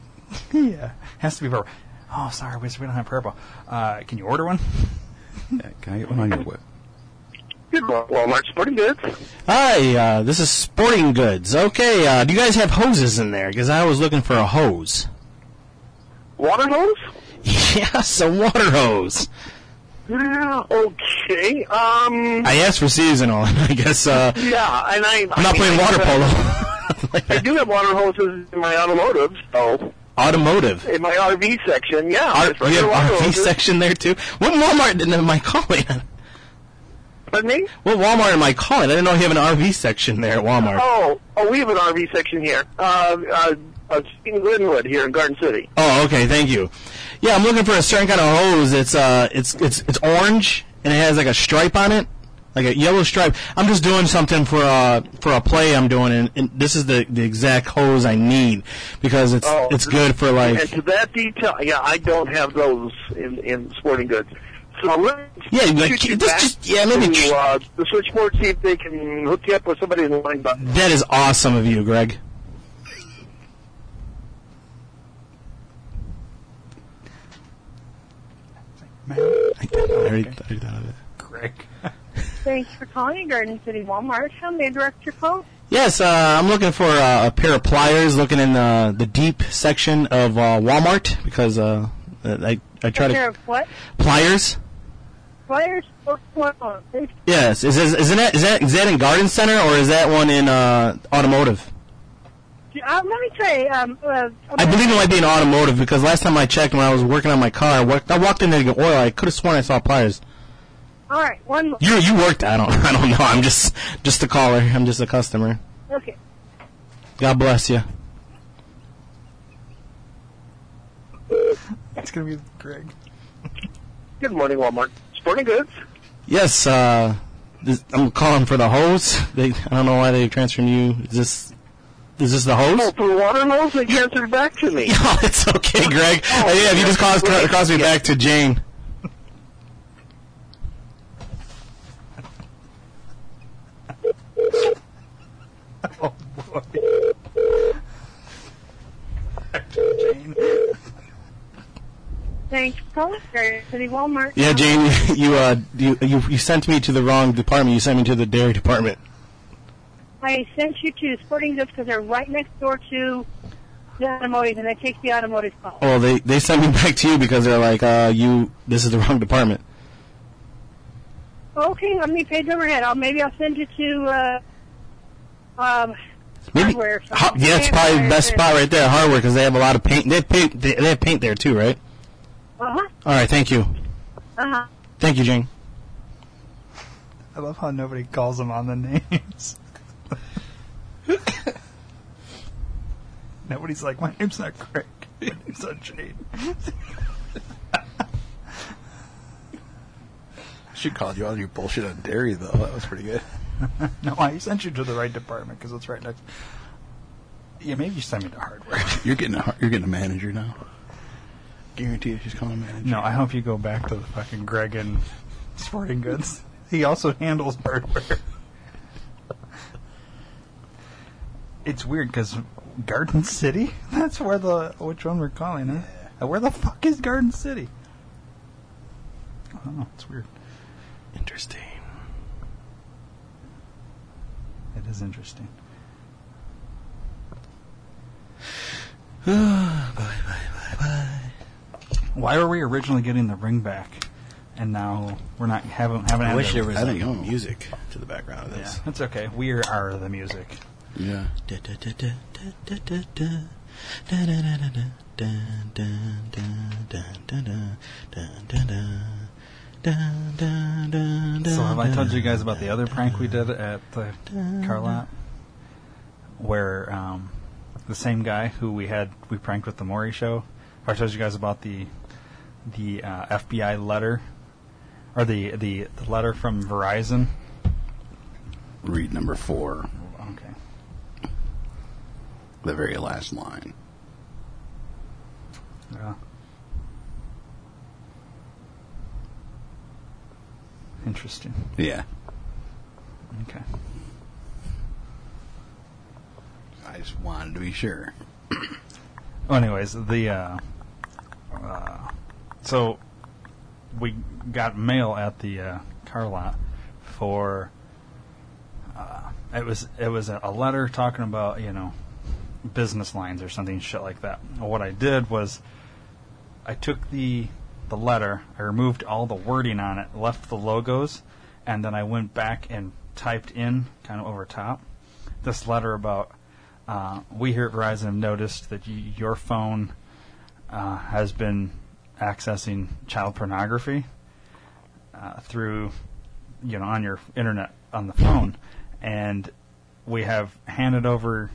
*laughs* yeah, has to be purple. Oh, sorry, we we don't have purple. Uh, can you order one? *laughs* Yeah, can I get one on your whip? Good morning, Walmart Sporting Goods. Hi, uh, this is Sporting Goods. Okay, uh, do you guys have hoses in there? Because I was looking for a hose. Water hose? *laughs* yes, a water hose. Yeah, okay. Um, I asked for seasonal, *laughs* I guess uh, yeah, and I. I'm not I playing mean, water polo. *laughs* I do have water hoses in my automotive, so Automotive. in my RV section, yeah. There's you have RV hoses. section there too. What Walmart didn't have my calling? Pardon me? What Walmart am I calling? I didn't know you have an RV section there at Walmart. Oh, oh, we have an RV section here. Uh, uh, uh, in Glenwood here in Garden City. Oh, okay, thank you. Yeah, I'm looking for a certain kind of hose. It's uh, it's it's it's orange and it has like a stripe on it, like a yellow stripe. I'm just doing something for uh for a play I'm doing, and, and this is the the exact hose I need because it's Oh, it's good for like And to that detail, yeah, I don't have those in, in sporting goods. So let me Yeah, like, you just- back just- yeah, maybe to tr- uh, the switchboard, see if they can hook you up with somebody in the line. But that is awesome of you, Greg. Man, I already- I already thought of it. Greg. *laughs* Thanks for calling Garden City Walmart. How may I direct your call? Yes, uh, I'm looking for uh, a pair of pliers. Looking in the the deep section of uh, Walmart because uh, I I try A pair to of what? pliers. Flyers or smartphones? Yes, is is, is that is that is that in Garden Center or is that one in uh, automotive? Uh, let me try. Um, uh, I believe it might be in automotive because last time I checked when I was working on my car, I, walked, I walked in there to get oil. I could have sworn I saw pliers. All right, one. You you worked. I don't *laughs* I don't know. I'm just just a caller. I'm just a customer. Okay. God bless you. It's gonna be Greg. good morning, Walmart. Sporting goods. Yes, uh, this, I'm calling for the hose. They, I don't know why they transferred you. Is this, is this the Oh, hose? for the water hose, they answered back to me. *laughs* Oh, it's okay, Greg. Uh, yeah, if you just call, call, calls me back to Jane. Oh boy. Jane. Thanks for calling Garden City Walmart. Yeah, Jane, *laughs* you, uh, you, you, you sent me to the wrong department. You sent me to the dairy department. I sent you to Sporting Goods because they're right next door to the automotive, and I take the automotive call. Well, they, they sent me *laughs* back to you because they're like, uh, you, this is the wrong department. Okay, let me page overhead. I'll maybe I'll send you to uh, um, Maybe, hardware. or Ha- yeah, that's probably the best spot right there, hardware, because they have a lot of paint. They have paint, they, they have paint there too, right? Uh-huh. All right, thank you. Uh-huh. Thank you, Jane. I love how nobody calls them on the *laughs* names. Nobody's like, my name's not Greg. My name's not Jane. She called you on your bullshit on dairy, though. That was pretty good. *laughs* No, I sent you to the right department because it's right next. Yeah, maybe you sent me to hardware. *laughs* You're getting a you're getting a manager now. Guarantee you she's calling a manager. no, I hope you go back to the fucking Greg and Sporting Goods. He also handles hardware. It's weird because Garden City. *laughs* That's where the which one we're calling, huh? Uh, Where the fuck is Garden City? Oh, it's weird. Interesting. It is interesting. *sighs* Why were we originally getting the ring back, and now we're not haven't haven't? I had wish the- there was I like think no no. music to the background of Yeah, this. that's okay. We are the music. Yeah. So have I told you guys about the other prank we did at the car lot, where um, the same guy who we had we pranked with the Maury show? I told you guys about the the uh, FBI letter or the, the the letter from Verizon. Read number four. The very last line. Yeah. Interesting. Yeah. Okay. I just wanted to be sure. Well, anyways, the uh, uh, so we got mail at the uh, car lot for uh, it was it was a, a letter talking about you know business lines or something shit like that. Well, what I did was I took the the letter, I removed all the wording on it, left the logos, and then I went back and typed in kind of over top this letter about uh, we here at Verizon have noticed that y- your phone uh, has been accessing child pornography uh, through you know, on your internet on the phone, and we have handed over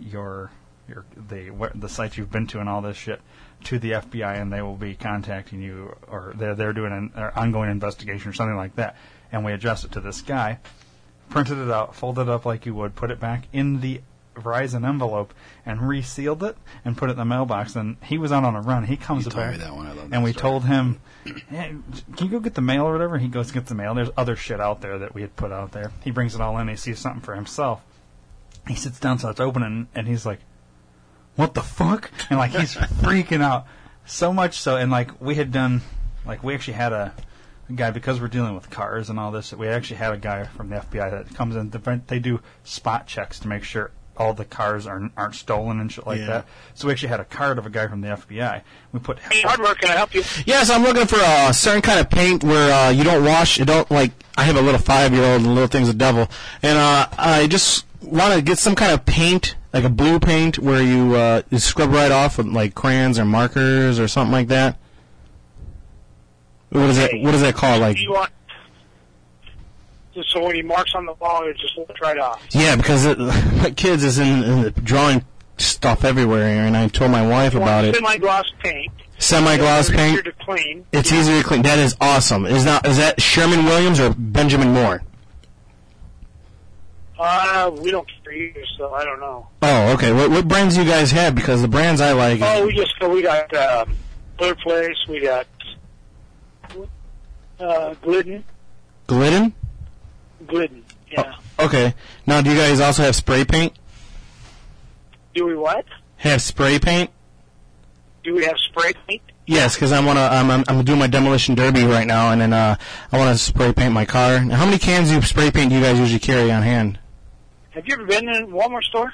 your your the what, the sites you've been to and all this shit to the FBI, and they will be contacting you, or they're they're doing an ongoing investigation or something like that. And we addressed it to this guy, printed it out, folded it up like you would, put it back in the Verizon envelope, and resealed it and put it in the mailbox. And he was out on a run. He comes You back, me that one. I love and we story. told him, hey, "Can you go get the mail or whatever?" He goes to get the mail. There's other shit out there that we had put out there. He brings it all in. He sees something for himself. He sits down, starts opening, and he's like, "What the fuck?" And like he's freaking out so much so. And like we had done, like we actually had a, a guy because we're dealing with cars and all this. We actually had a guy from the FBI that comes in. They do spot checks to make sure all the cars aren't aren't stolen and shit like Yeah. that. So we actually had a card of a guy from the FBI. We put Hey, hardware, can I help you? Yes, I'm looking for a certain kind of paint where uh, you don't wash. You don't like. I have a little five year old, and little thing's a devil, and uh, I just want to get some kind of paint, like a blue paint, where you uh, you scrub right off with like crayons or markers or something like that. What is it? Okay. What is that called? Like, Do you want? Just so when he marks on the wall, it just looks right off. yeah, because it, *laughs* my kids is in, in the drawing stuff everywhere, and I told my wife about it. Semi-gloss paint. Semi-gloss It's easier paint. to clean. It's easier to clean. That is awesome. Is not is that Sherman Williams or Benjamin Moore? Uh, we don't carry either, so I don't know. Oh, okay. What, what brands do you guys have? Because the brands I like. Oh, we just we got um, Third Place. We got uh, Glidden. Glidden. Glidden. Yeah. Okay. Now, do you guys also have spray paint? Do we what? Have spray paint? Do we have spray paint? Yes, because I want to. I'm, I'm I'm doing my demolition derby right now, and then uh, I want to spray paint my car. Now, how many cans of spray paint do you guys usually carry on hand? Have you ever been in a Walmart store?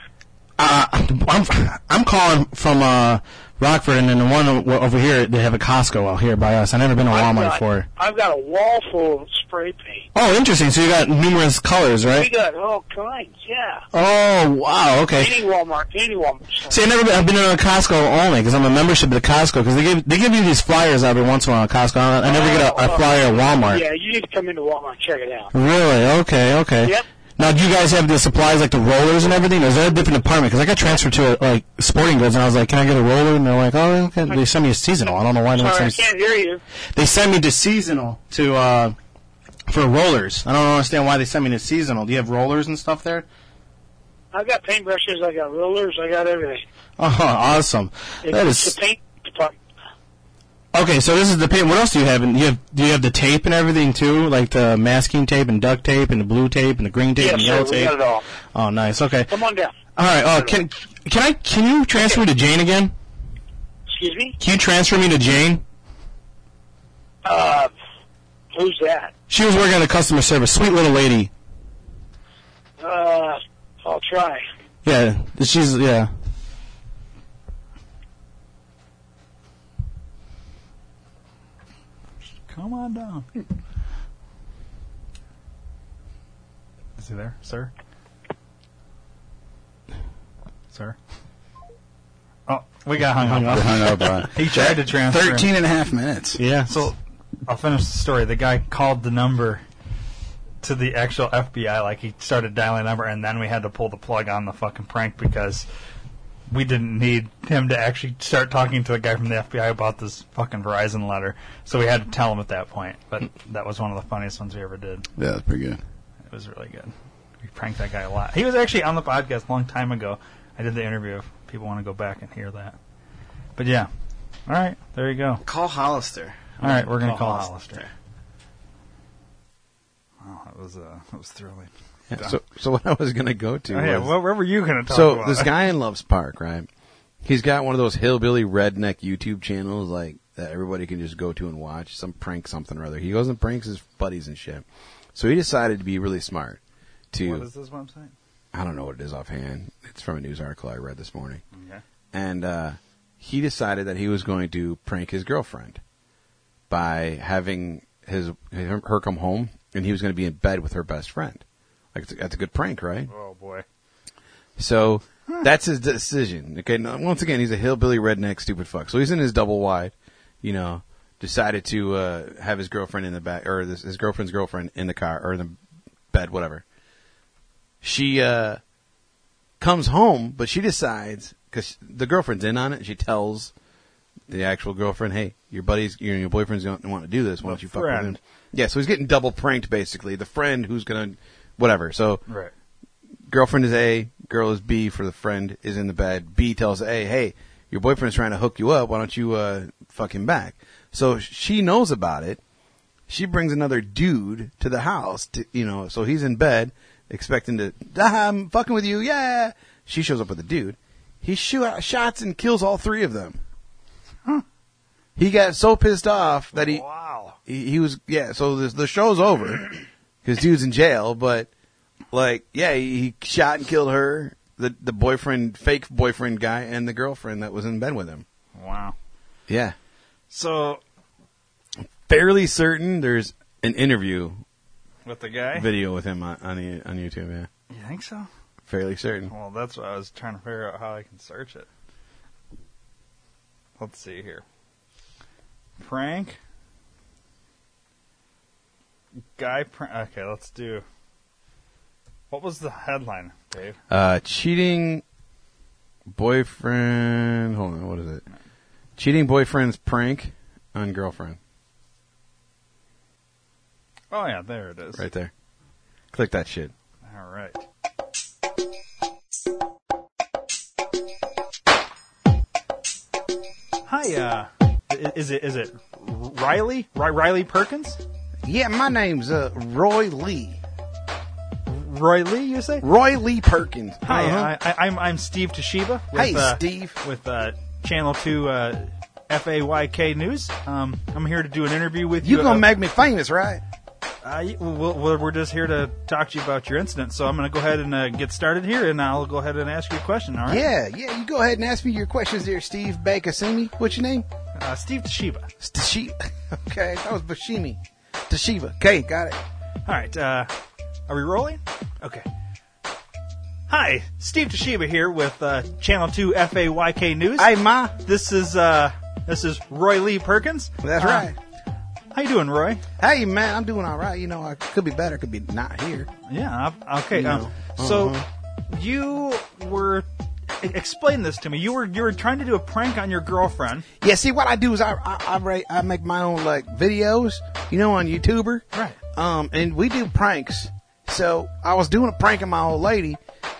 Uh, I'm I'm calling from uh, Rockford, and then the one over here they have a Costco out here by us. I've never been to Walmart got, before. I've got a wall full of spray paint. Oh, interesting. So you got numerous colors, right? We got all kinds. Yeah. Oh, wow. Okay. Any Walmart, any Walmart store. See, I never been, I've been in a Costco only because I'm a membership of the Costco because they give they give you these flyers every once in a while at Costco. I, I never get a, a flyer at Walmart. Yeah, you need to come into Walmart and check it out. Really? Okay. Okay. Yep. Now, do you guys have the supplies like the rollers and everything? Or is that a different department? Because I got transferred to a, like sporting goods, and I was like, "Can I get a roller?" And they're like, "Oh, okay." they sent me a seasonal. I don't know why they Sorry, I sent me. can't hear you. They sent me to seasonal to uh for rollers. I don't understand why they sent me to seasonal. Do you have rollers and stuff there? I've got paintbrushes, I got rollers, I got everything. Oh, awesome. That It's is the paint department. Okay, so this is the paint. What else do you have? And you have do you have the tape and everything too, like the masking tape and duct tape and the blue tape and the green tape Yes, and the yellow tape? got it all. Oh, nice. Okay. Come on down. All right. Oh, can can I can you transfer me to Jane again? Excuse me? Can you transfer me to Jane? Uh, who's that? She was working at the customer service. Sweet little lady. Uh, I'll try. Yeah, she's yeah. Come on down. Is he there, sir? Sir? Oh, we got hung, Hung up. up, hung up on. He tried to transfer. him. 13 and a half minutes. Yeah. So, I'll finish the story. The guy called the number to the actual FBI, like he started dialing the number, and then we had to pull the plug on the fucking prank because we didn't need him to actually start talking to the guy from the FBI about this fucking Verizon letter. So we had to tell him at that point. But that was one of the funniest ones we ever did. Yeah, that's pretty good. It was really good. We pranked that guy a lot. He was actually on the podcast a long time ago. I did the interview. If people want to go back and hear that. But yeah. All right. There you go. Call Hollister. All right. We're going to Call call Hollister. Hollister. Wow. That was, uh, that was thrilling. Yeah, so, so what I was going to go to Oh, yeah. was, What, what were you going to talk so about? So this guy in Loves Park, right? He's got one of those hillbilly redneck YouTube channels like that everybody can just go to and watch some prank something or other. He goes and pranks his buddies and shit. So he decided to be really smart. To What is this website? I don't know what it is offhand. It's from a news article I read this morning. Okay. and uh, he decided that he was going to prank his girlfriend by having his her her come home, and he was going to be in bed with her best friend. Like it's a, that's a good prank, right? Oh boy. So that's his decision. Okay, now, once again, he's a hillbilly redneck stupid fuck. So he's in his double wide, you know, decided to uh, have his girlfriend in the back, or this, his girlfriend's girlfriend in the car or in the bed, whatever. She uh, comes home, but she decides because the girlfriend's in on it. She tells the actual girlfriend, "Hey, your buddy's, your, your boyfriend's going to want to do this. Why don't you fuck with him?" Yeah, so he's getting double pranked, basically. The friend who's gonna, whatever. So Right. girlfriend is A, girl is B for the friend is in the bed. B tells A, hey, your boyfriend's trying to hook you up. Why don't you uh, fuck him back? So she knows about it. She brings another dude to the house. To, you know, so he's in bed expecting to, ah, I'm fucking with you. Yeah. She shows up with a dude. He shoot shots and kills all three of them. He got so pissed off that he Wow. he, he was yeah. So the the show's over *clears throat* because dude's in jail. But like yeah, he, he shot and killed her, the the boyfriend, fake boyfriend guy, and the girlfriend that was in bed with him. Wow. Yeah, So fairly certain there's an interview with the guy, video with him on on, on YouTube. Yeah, you think so? fairly certain. Well, that's what I was trying to figure out how I can search it. Let's see here. Prank. Guy prank. Okay, let's do. What was the headline, Dave? Uh, cheating boyfriend. Hold on, what is it? Cheating boyfriend's prank on girlfriend. Oh yeah, there it is. Right there. Click that shit. All right. Hi, uh, is it is it Riley? Ri- Riley Perkins? Yeah, my name's uh, Roy Lee. Roy Lee, you say? Roy Lee Perkins. Hi, Uh-huh. I, I, I'm I'm Steve Toshiba. With, Hey, uh, Steve. With uh, Channel Two uh, FAYK News. Um, I'm here to do an interview with you. You gonna uh, make me famous, right? Uh, y- we'll, we'll, we're just here to talk to you about your incident. So I'm going to go ahead and uh, get started here, and I'll go ahead and ask you a question. All right? Yeah, yeah. You go ahead and ask me your questions there, Steve Bakasimi. What's your name? Uh, Steve Toshiba. Tashiba. *laughs* Okay, that was Bashimi. Tashiba. Okay, got it. All right. Uh, are we rolling? Okay. Hi, Steve Toshiba here with uh, Channel Two FAYK News. Hey, ma. This is uh, this is Roy Lee Perkins. That's Uh, right. How you doing, Roy? Hey, man, I'm doing all right. You know, I could be better. Could be not here. Yeah. I- Okay. You um, know, So uh-huh. you were explain this to me. You were you were trying to do a prank on your girlfriend. Yeah. See, what I do is I I I, rate, I make my own like videos. You know, on YouTuber. Right. Um, and we do pranks. So I was doing a prank on my old lady,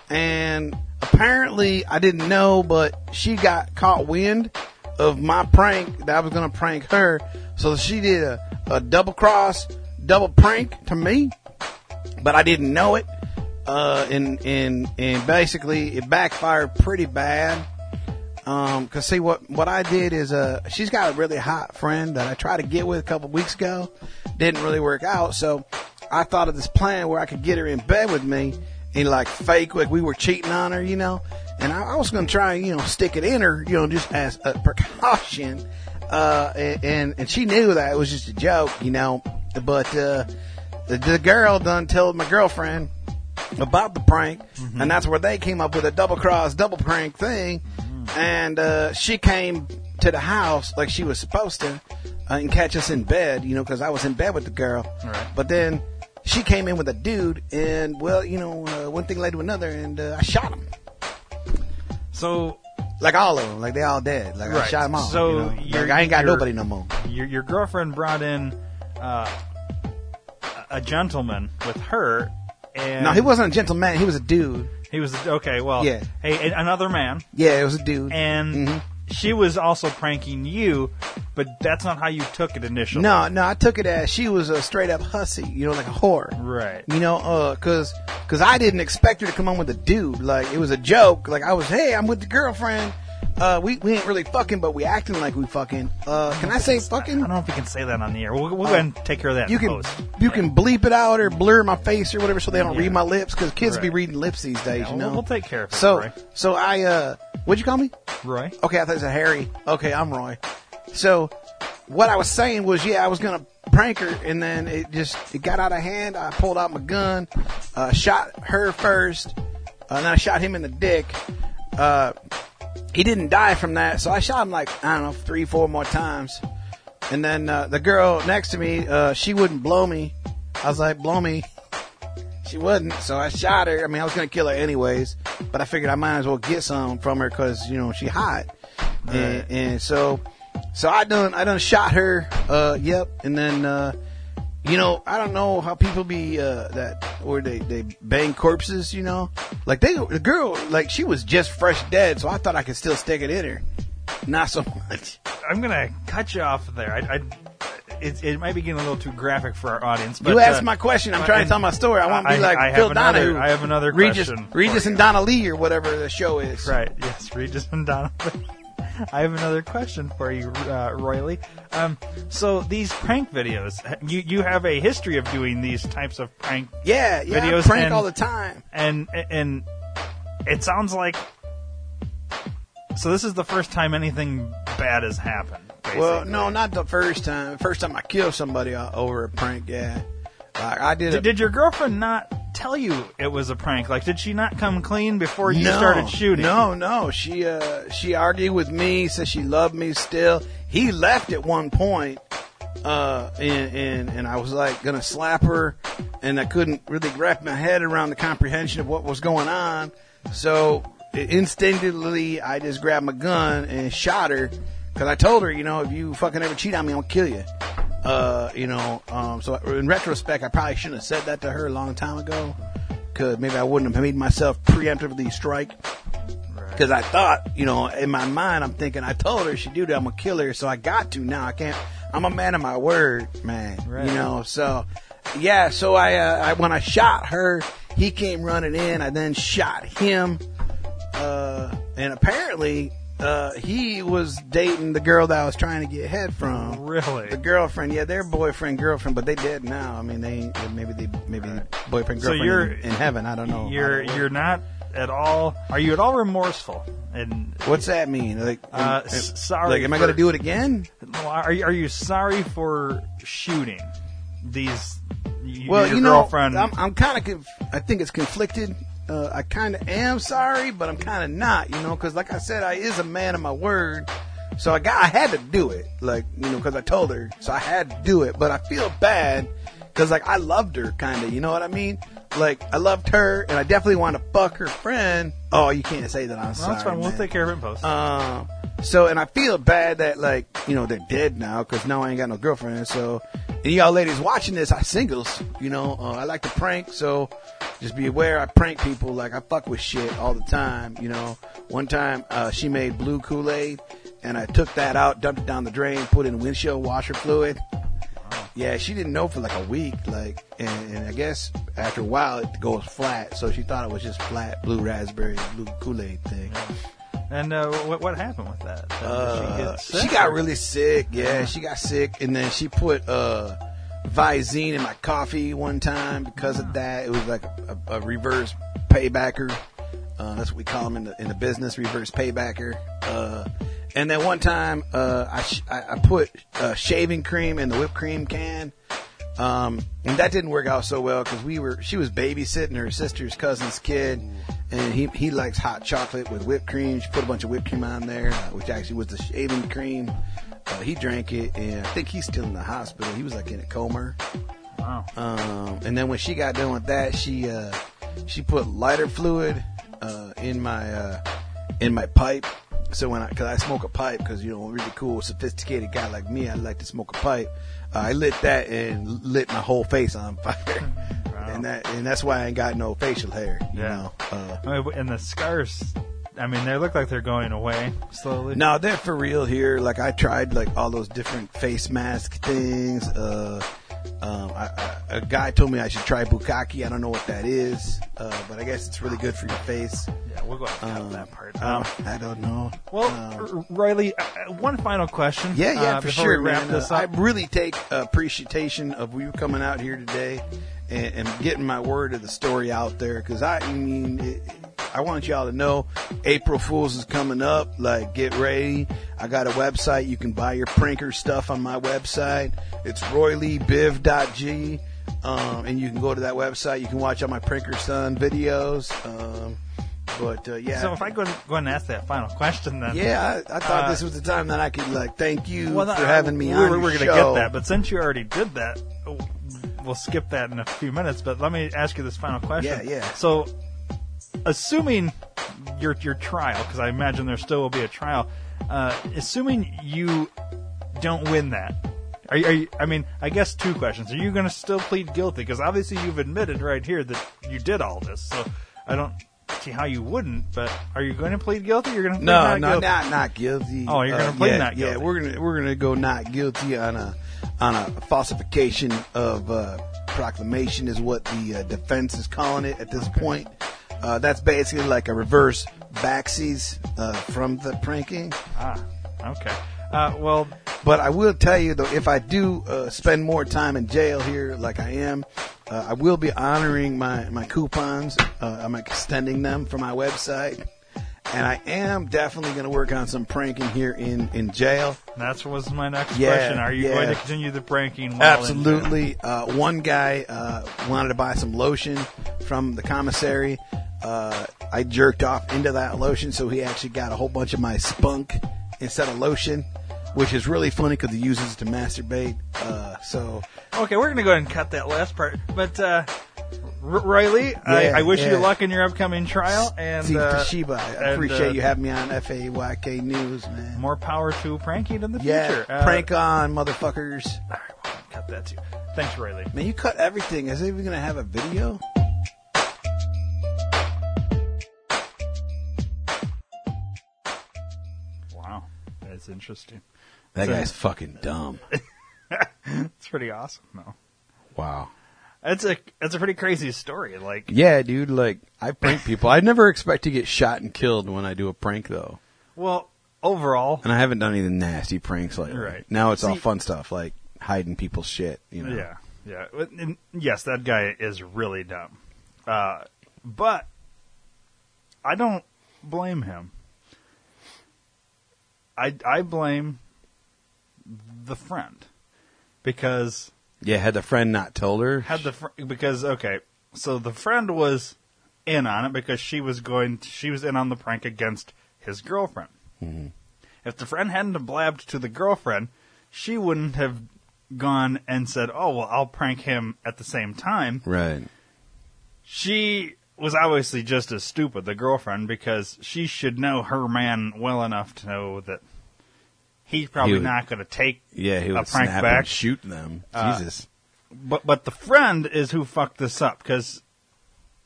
and apparently I didn't know, but she got caught wind of my prank that I was going to prank her. So she did a, a double cross, double prank to me, but I didn't know it. Uh, and, and, and basically it backfired pretty bad. Um, cause see what, what I did is, uh, she's got a really hot friend that I tried to get with a couple weeks ago. Didn't really work out. So I thought of this plan where I could get her in bed with me and like fake like we were cheating on her, you know. And I, I was to try and, you know, stick it in her, you know, just as a precaution. Uh, and, and, and she knew that it was just a joke, you know, but, uh, the, the girl done told my girlfriend about the prank, and that's where they came up with a double cross, double prank thing. And uh, she came to the house like she was supposed to, uh, and catch us in bed, you know, because I was in bed with the girl. Right. But then she came in with a dude, and well, you know, uh, one thing led to another, and uh, I shot him. So Like all of them, like they all dead. Like I shot them all. So you know? like, I ain't got nobody no more. your your girlfriend brought in uh, a gentleman with her, and No, he wasn't a gentleman. He was a dude. He was okay. Well, Yeah. Hey, a- another man, Yeah, it was a dude. and Mhm. she was also pranking you, but that's not how you took it initially. No, no, I took it as she was a straight up hussy, you know, like a whore. Right. You know, uh, cause, cause I didn't expect her to come on with a dude. Like, it was a joke. Like, I was, hey, I'm with the girlfriend. Uh, we, we ain't really fucking, but we acting like we fucking. Uh, can I say fucking? I don't know if we can say that on the air. We'll, we'll go ahead and take care of that. You in can, post. you can bleep it out or blur my face or whatever so they don't Yeah. read my lips, cause kids be Right. reading lips these days, Yeah, you we'll- know? we'll take care of it, So, Roy. so I, uh, what'd you call me? Roy. Okay, I thought it was a Harry. Okay, I'm Roy. So, what I was saying was, yeah, I was gonna prank her, and then it just it got out of hand. I pulled out my gun, uh, shot her first, uh, and then I shot him in the dick. Uh, he didn't die from that, so I shot him like I don't know three, four more times. And then uh, the girl next to me, uh, she wouldn't blow me. I was like, blow me. She wouldn't, so I shot her. I mean, I was gonna kill her anyways, but I figured I might as well get some from her because you know she hot. And, and so, so I done I done shot her. Uh, yep. And then, uh, you know, I don't know how people be uh, that or they they bang corpses. You know, like they the girl like she was just fresh dead, so I thought I could still stick it in her. Not so much. I'm gonna cut you off there. I, I it, it might be getting a little too graphic for our audience. But you asked uh, my question. I'm trying to tell my story. I won't be I- like I have Phil another- Donahue. I have another Regis, question Regis and Donna Lee or whatever the show is. Right. Yes, Regis and Donovan. I have another question for you, uh, Roy Lee. Um, so these prank videos, you you have a history of doing these types of prank, Yeah, yeah. I Videos prank and- all the time. and and it sounds like. So this is the first time anything bad has happened. Well, no, not the first time. First time I killed somebody over a prank. Yeah, like I did. Did, a, did your girlfriend not tell you it was a prank? Like, did she not come clean before you no, started shooting? No, no. She uh she argued with me, said she loved me still. He left at one point, uh, and and and I was like gonna slap her, and I couldn't really wrap my head around the comprehension of what was going on. So instinctively, I just grabbed my gun and shot her because I told her, you know, if you fucking ever cheat on me, I'll kill you. Uh, you know, um, so in retrospect, I probably shouldn't have said that to her a long time ago. Cause maybe I wouldn't have made myself preemptively strike. Cause I thought, you know, in my mind, I'm thinking, I told her she do that, I'm gonna kill her, so I got to now. I can't, I'm a man of my word, man. Right. You know, so, yeah, so I, uh, I, when I shot her, he came running in, I then shot him, uh, and apparently, uh, he was dating the girl that I was trying to get head from. Really? The girlfriend, yeah, they're boyfriend, girlfriend, but they dead now. I mean, they, maybe they, maybe boyfriend, girlfriend So you're- in, in heaven. I don't know. You're don't you're not at all. Are you at all remorseful? And What's that mean? Like, Uh, am- sorry Like, am I going to do it again? are you, are you sorry for shooting these? y- Well, your you know, girlfriend. I'm, I'm kind of. Conf- I think it's conflicted. Uh, I kind of am sorry, but I'm kind of not. You know, because like I said, I is a man of my word. So I got. I had to do it. Like you know, because I told her, so I had to do it. But I feel bad because like I loved her, kind of. You know what I mean? Like I loved her, and I definitely want to fuck her friend. Oh, you can't say that. I'm Well, sorry. that's fine. We'll take care of it in post. Um, so, and I feel bad that like, you know, they're dead now because now I ain't got no girlfriend. So, and y'all ladies watching this, I singles, you know, uh, I like to prank. So just be aware I prank people. Like I fuck with shit all the time, you know. One time, uh, she made blue Kool-Aid and I took that out, dumped it down the drain, put in windshield washer fluid. Yeah, she didn't know for like a week, like, and, and I guess after a while it goes flat, so she thought it was just flat blue raspberry, blue Kool-Aid thing. And uh, what what happened with that? Uh, she, she got or- really sick. Yeah, she got sick, and then she put uh, Visine in my coffee one time because of that. It was like a, a, reverse paybacker. Uh, that's what we call them in the in the business, reverse paybacker. Uh, and then one time, uh, I, sh- I I put uh, shaving cream in the whipped cream can. Um, and that didn't work out so well because we were, she was babysitting her sister's cousin's kid and he, he likes hot chocolate with whipped cream. She put a bunch of whipped cream on there, uh, which actually was the shaving cream. Uh, he drank it and I think he's still in the hospital. He was like in a coma. Wow. Um, and then when she got done with that, she, uh, she put lighter fluid, uh, in my, uh, in my pipe. So when I, cause I smoke a pipe, cause you know, a really cool, sophisticated guy like me, I like to smoke a pipe. I lit that and lit my whole face on fire. *laughs* And that, and that's why I ain't got no facial hair, you Yeah. know. Uh, I mean, and the scars. I mean, they look like they're going away slowly. No, they're for real here. Like I tried like all those different face mask things. Uh, um, I, I, a guy told me I should try bukkake. I don't know what that is, uh, but I guess it's really good for your face. Yeah, we'll go ahead and Um, that part. um, I don't know. well, Um, Riley, uh, uh, one final question. yeah, yeah, uh, for sure, wrap man. this Uh, I really take appreciation of you coming out here today and, and getting my word of the story out there because I, I mean, it, I want y'all to know April Fools is coming up. Like, get ready. I got a website. You can buy your pranker stuff on my website. It's royleebiv.g. Um, and you can go to that website. You can watch all my pranker son videos. Um, But uh, yeah, So if I go, go ahead and ask that final question, then yeah, I, I thought Uh, this was the time that I could like thank you Well, for having me we on were, we're gonna get that, but since you already did that, we'll skip that in a few minutes. But let me ask you this final question. Yeah, yeah. So, assuming your your trial, because I imagine there still will be a trial, uh, assuming you don't win that. Are you, are you, I mean, I guess two questions. Are you going to still plead guilty? Because obviously you've admitted right here that you did all this. So I don't see how you wouldn't. But are you going to plead guilty? You're going to plead No, not no, guilty? not not guilty. Oh, you're gonna Uh, plead yeah, not guilty. Yeah, we're gonna we're gonna go not guilty on a on a falsification of uh, proclamation is what the uh, defense is calling it at this point. Uh, that's basically like a reverse backsies uh, from the pranking. Ah, okay. Uh, well, But I will tell you though, if I do uh, spend more time in jail here, like I am, uh, I will be honoring my my coupons. Uh, I'm extending them for my website, and I am definitely going to work on some pranking here in in jail. That was my next Yeah, question. Are you yeah. going to continue the pranking? while in jail? Absolutely. Uh, one guy uh, wanted to buy some lotion from the commissary. Uh, I jerked off into that lotion, so he actually got a whole bunch of my spunk instead of lotion, which is really funny because he uses it to masturbate. Uh, so Okay, we're going to go ahead and cut that last part. But, uh, R- Riley, I, Yeah, I wish you luck in your upcoming trial. And Steve uh, Toshiba, I and, appreciate uh, you having me on FAYK News, man. More power to pranking in the yeah, future. Uh, prank on, motherfuckers. All right, well, cut that too. Thanks, Riley. Man, you cut everything. Is it even going to have a video? That's interesting. That So- guy's fucking dumb. *laughs* It's pretty awesome, though. Wow. It's a it's a pretty crazy story. Like, Yeah, dude. Like I prank *laughs* people. I never expect to get shot and killed when I do a prank, though. well, overall, And I haven't done any nasty pranks lately. Right. Now it's all fun stuff like hiding people's shit. You know. Yeah, yeah. And yes, that guy is really dumb. Uh, but I don't blame him. I I blame the friend because Yeah. Had the friend not told her? had the fr- because okay, so the friend was in on it because she was going she was in on the prank against his girlfriend. Mm-hmm. If the friend hadn't have blabbed to the girlfriend, she wouldn't have gone and said, "Oh well, I'll prank him at the same time." right. She was obviously just as stupid, the girlfriend, because she should know her man well enough to know that he's probably He would- not going to take Yeah. He a would prank snap back. and shoot them. Uh, Jesus. but but the friend is who fucked this up because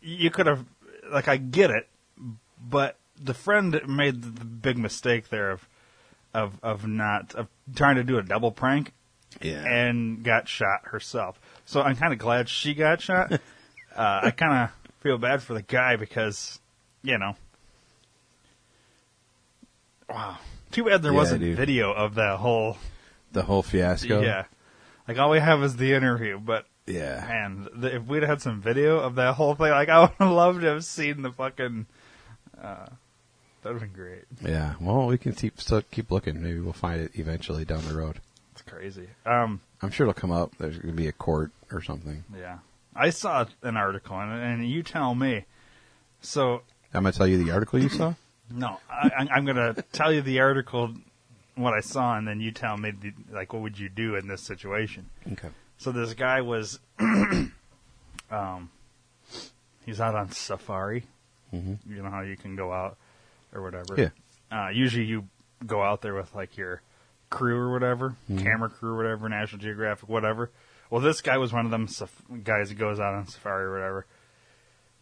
you could have like I get it, but the friend made the, the big mistake there of of of not of trying to do a double prank Yeah. and got shot herself. So I'm kind of glad she got shot. *laughs* uh, I kind of feel bad for the guy because you know. Wow. Too bad there Yeah, wasn't dude. video of that whole the whole fiasco. yeah. Like all we have is the interview, but Yeah. and the, if we'd had some video of that whole thing, like I *laughs* would have loved to have seen the fucking. Uh, that'd have been great. Yeah. Well, we can keep still keep looking. Maybe we'll find it eventually down the road. It's crazy. Um, I'm sure it'll come up. There's going to be a court or something. yeah, I saw an article and, and you tell me. So I'm going to tell you the article you saw. no, I, I'm gonna tell you the article, what I saw, and then you tell me the, like what would you do in this situation. Okay. So this guy was, *clears throat* um, he's out on safari. Mhm. You know how you can go out or whatever. Yeah. Uh, usually you go out there with like your crew or whatever, camera crew or whatever, National Geographic, whatever. Well, this guy was one of them saf- guys that goes out on safari or whatever.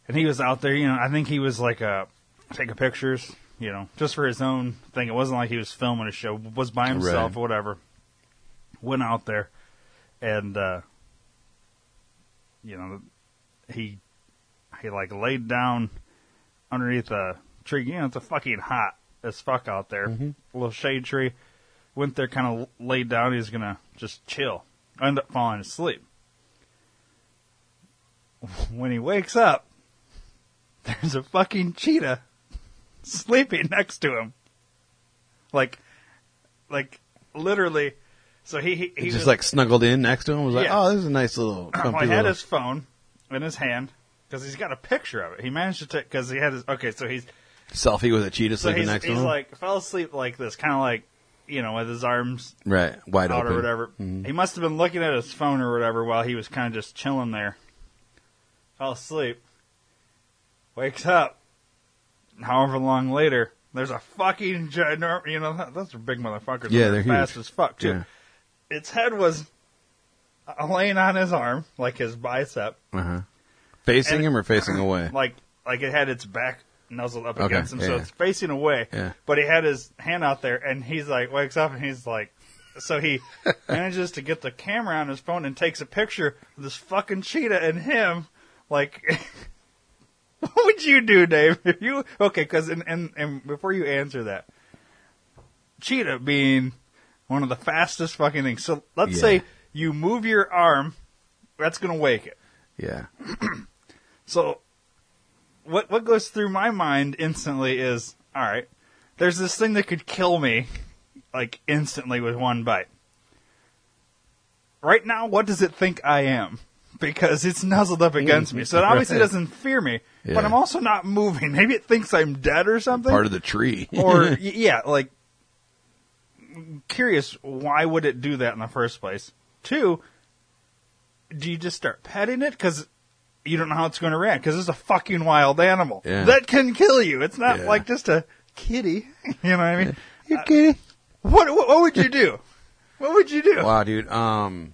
And he was out there, you know, I think he was like uh, taking pictures, you know, just for his own thing. It wasn't like he was filming a show, was by himself Right. or whatever. Went out there and, uh, you know, he, he like laid down underneath a tree. You know, it's a fucking hot as fuck out there. A little shade tree. Went there, kind of laid down. He was gonna just chill. End up falling asleep. When he wakes up, *laughs* there's a fucking cheetah sleeping next to him. Like, like literally. So he he, he just like snuggled in next to him. Was like, Yeah. oh, this is a nice little *clears throat* well, he had little. his phone in his hand because he's got a picture of it. He managed to take because he had his okay. So he's Selfie with a cheetah so sleeping he's, next to he's him. like fell asleep like this, kind of like you know with his arms right, wide out open. or whatever. He must have been looking at his phone or whatever while he was kind of just chilling there. Fell asleep. Wakes up. However long later, there's a fucking giant. You know those are big motherfuckers. Yeah, and they're fast huge. as fuck too. Yeah. Its head was laying on his arm, like his bicep, Uh-huh. Facing And- him or facing away? *clears throat* like like it had its back nuzzled up Okay, against him, so it's facing away. Yeah. But he had his hand out there, and he's like wakes up and he's like, so he *laughs* manages to get the camera on his phone and takes a picture of this fucking cheetah and him. Like, *laughs* what would you do, Dave? If you okay? Because and, and and before you answer that, cheetah being one of the fastest fucking things. So let's Yeah. say you move your arm, that's gonna wake it. yeah. *clears throat* So, what what goes through my mind instantly is, all right, there's this thing that could kill me, like instantly with one bite. Right now, what does it think I am? *laughs* Because it's nuzzled up against me, so it obviously *laughs* doesn't fear me. Yeah. But I'm also not moving. *laughs* Maybe it thinks I'm dead or something. Part of the tree. or y- yeah, like curious why would it do that in the first place? Two, do you just start petting it because you don't know how it's going to react? Because it's a fucking wild animal Yeah. that can kill you. It's not Yeah. like just a kitty. *laughs* You know what I mean? *laughs* you kidding? What, what what would you do? What would you do? Wow, dude. Um,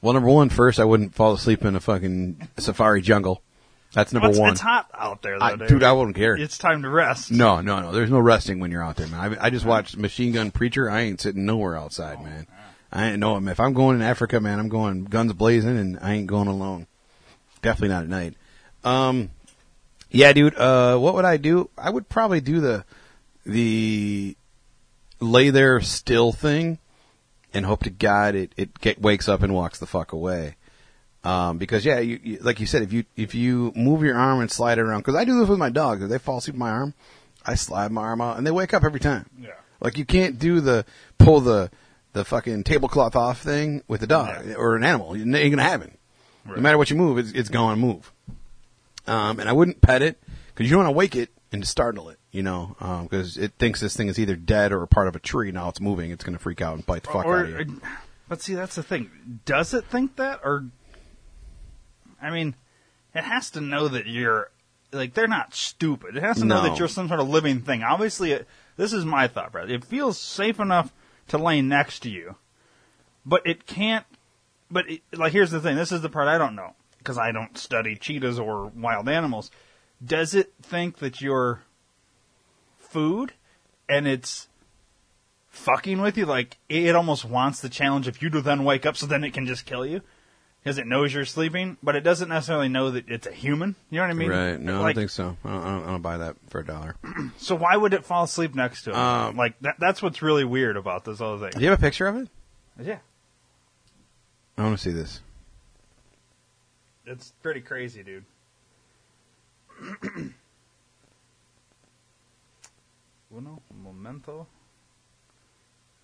well, number one, first, I wouldn't fall asleep in a fucking safari jungle. That's number Well, it's, one. it's hot out there, though, I, Dave. dude, I wouldn't care. It's time to rest. No, no, no. There's no resting when you're out there, man. I, I just watched Machine Gun Preacher. I ain't sitting nowhere outside, man. I ain't know. If I'm going in Africa, man, I'm going guns blazing, and I ain't going alone. Definitely not at night. Um, yeah, dude. Uh, what would I do? I would probably do the the lay there still thing, and hope to God it it get, wakes up and walks the fuck away. Um, because yeah, you, you, like you said, if you if you move your arm and slide it around, because I do this with my dogs. If they fall asleep with my arm, I slide my arm out, and they wake up every time. Yeah. Like you can't do the pull the the fucking tablecloth off thing with a dog Yeah. or an animal. It ain't gonna happen. Right. No matter what you move, it's, it's going to move. Um, and I wouldn't pet it because you don't want to wake it and startle it. You know, because it thinks this thing is either dead or a part of a tree. Now it's moving. It's going to freak out and bite the fuck or, out of you. but see, that's the thing. Does it think that, or I mean, it has to know that you're like they're not stupid. It has to know that you're some sort of living thing. Obviously, it, this is my thought, brother. It feels safe enough to lay next to you, but it can't. But it, like, here's the thing. This is the part I don't know because I don't study cheetahs or wild animals. Does it think that you're food and it's fucking with you. Like it almost wants the challenge if you do then wake up, so then it can just kill you because it knows you're sleeping, but it doesn't necessarily know that it's a human. You know what I mean? right? No, I don't think so. I don't, I don't, I don't buy that for a dollar. *clears throat* So why would it fall asleep next to him? Um, like that, that's what's really weird about this whole thing. Do you have a picture of it? Yeah, I want to see this. it's pretty crazy, dude. *clears throat* Uno momento.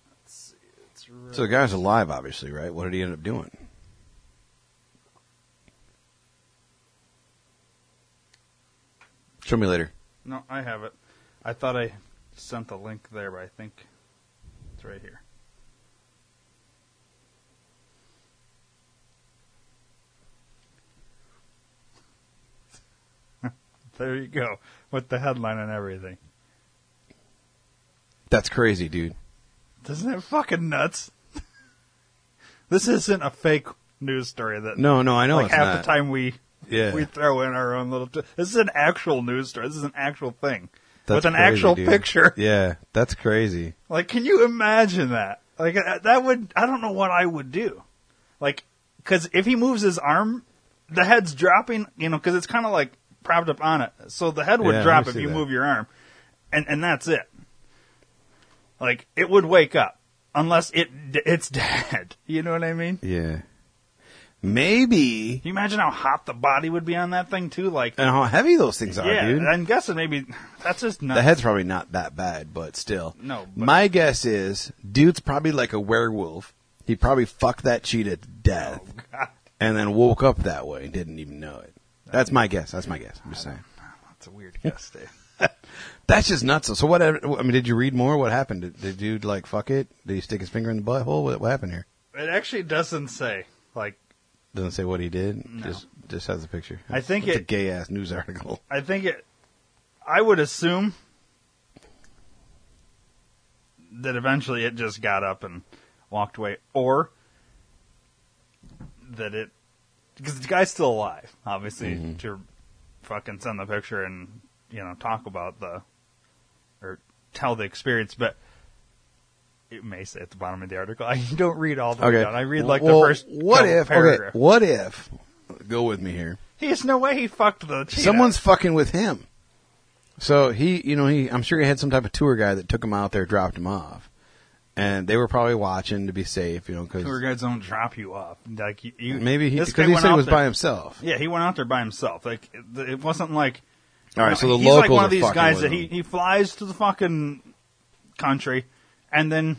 Let's see. It's right. So the guy's alive, obviously, right? What did he end up doing? Show me later. No, I have it. I thought I sent the link there, but I think it's right here. There you go, with the headline and everything. That's crazy, dude. Isn't it fucking nuts? *laughs* this isn't a fake news story that No, no, I know like half not. the time we Yeah. we throw in our own little. T- this is an actual news story. This is an actual thing That's with an crazy, actual dude. picture. *laughs* Yeah, that's crazy. Like, can you imagine that? Like, uh, that would, I don't know what I would do. Like, cause if he moves his arm, the head's dropping, you know, cause it's kind of like propped up on it. So the head would Yeah, drop if you that. move your arm. And, and that's it. Like, it would wake up. Unless it, it's *laughs* dead. You know what I mean? Yeah. Maybe. Can you imagine how hot the body would be on that thing too? Like, And how heavy those things are, yeah, dude. I'm guessing maybe, *laughs* that's just nuts. The head's probably not that bad, but still. No, but- My guess is, dude's probably like a werewolf. He probably fucked that cheetah to death, oh, God. and then woke up that way and didn't even know it. That's my guess. That's my guess. I'm just saying. That's a weird guess, Dave. *laughs* That's just nuts. So what? I mean, did you read more? What happened? Did, did dude like fuck it? Did he stick his finger in the butthole? What, what happened here? It actually doesn't say. Like, Doesn't say what he did. Just just has a picture. I think it's a gay ass news article. I think it. I would assume that eventually it just got up and walked away, or that it because the guy's still alive, obviously, mm-hmm. to fucking send the picture and you know talk about the or tell the experience, but. It may say at the bottom of the article. I *laughs* don't read all the way Okay. down. I read like Well, the first. What if? Okay. What if? Go with me here. There's no way he fucked the cheetah. Someone's fucking with him. So he, you know, he. I'm sure he had some type of tour guy that took him out there, dropped him off, and they were probably watching to be safe, you know, because tour guides don't drop you off. Like you, you maybe he because he said he was there- by himself. Yeah, he went out there by himself. Like it, wasn't like. All right, you so know, the he's locals like one of these guys that he, he flies to the fucking country, and then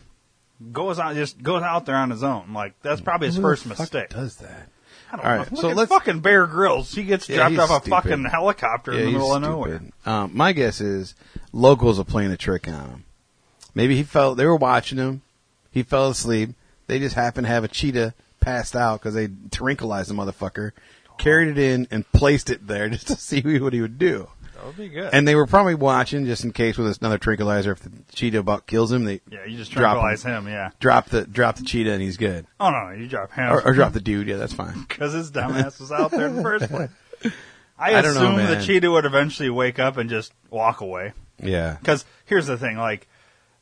goes out just goes out there on his own. Like that's probably his Who first mistake. Does that? I don't All know. right, Look so at let's- fucking Bear Grylls. He gets Yeah, dropped off a stupid. fucking helicopter in the middle of nowhere. Um, my guess is locals are playing a trick on him. Maybe he felt they were watching him. He fell asleep. They just happened to have a cheetah passed out because they tranquilized the motherfucker, carried it in, and placed it there *laughs* just to see what he would do. That would be good. And they were probably watching just in case with another tranquilizer. If the cheetah about kills him, they yeah, you just drop tranquilize him. Yeah. drop the drop the cheetah and he's good. Oh no, you drop him. Or, or drop the dude. Yeah, that's fine. *laughs* because his dumbass was out there in the first place. *laughs* I, I don't know, assume the cheetah would eventually wake up and just walk away. Yeah, Because here's the thing, like,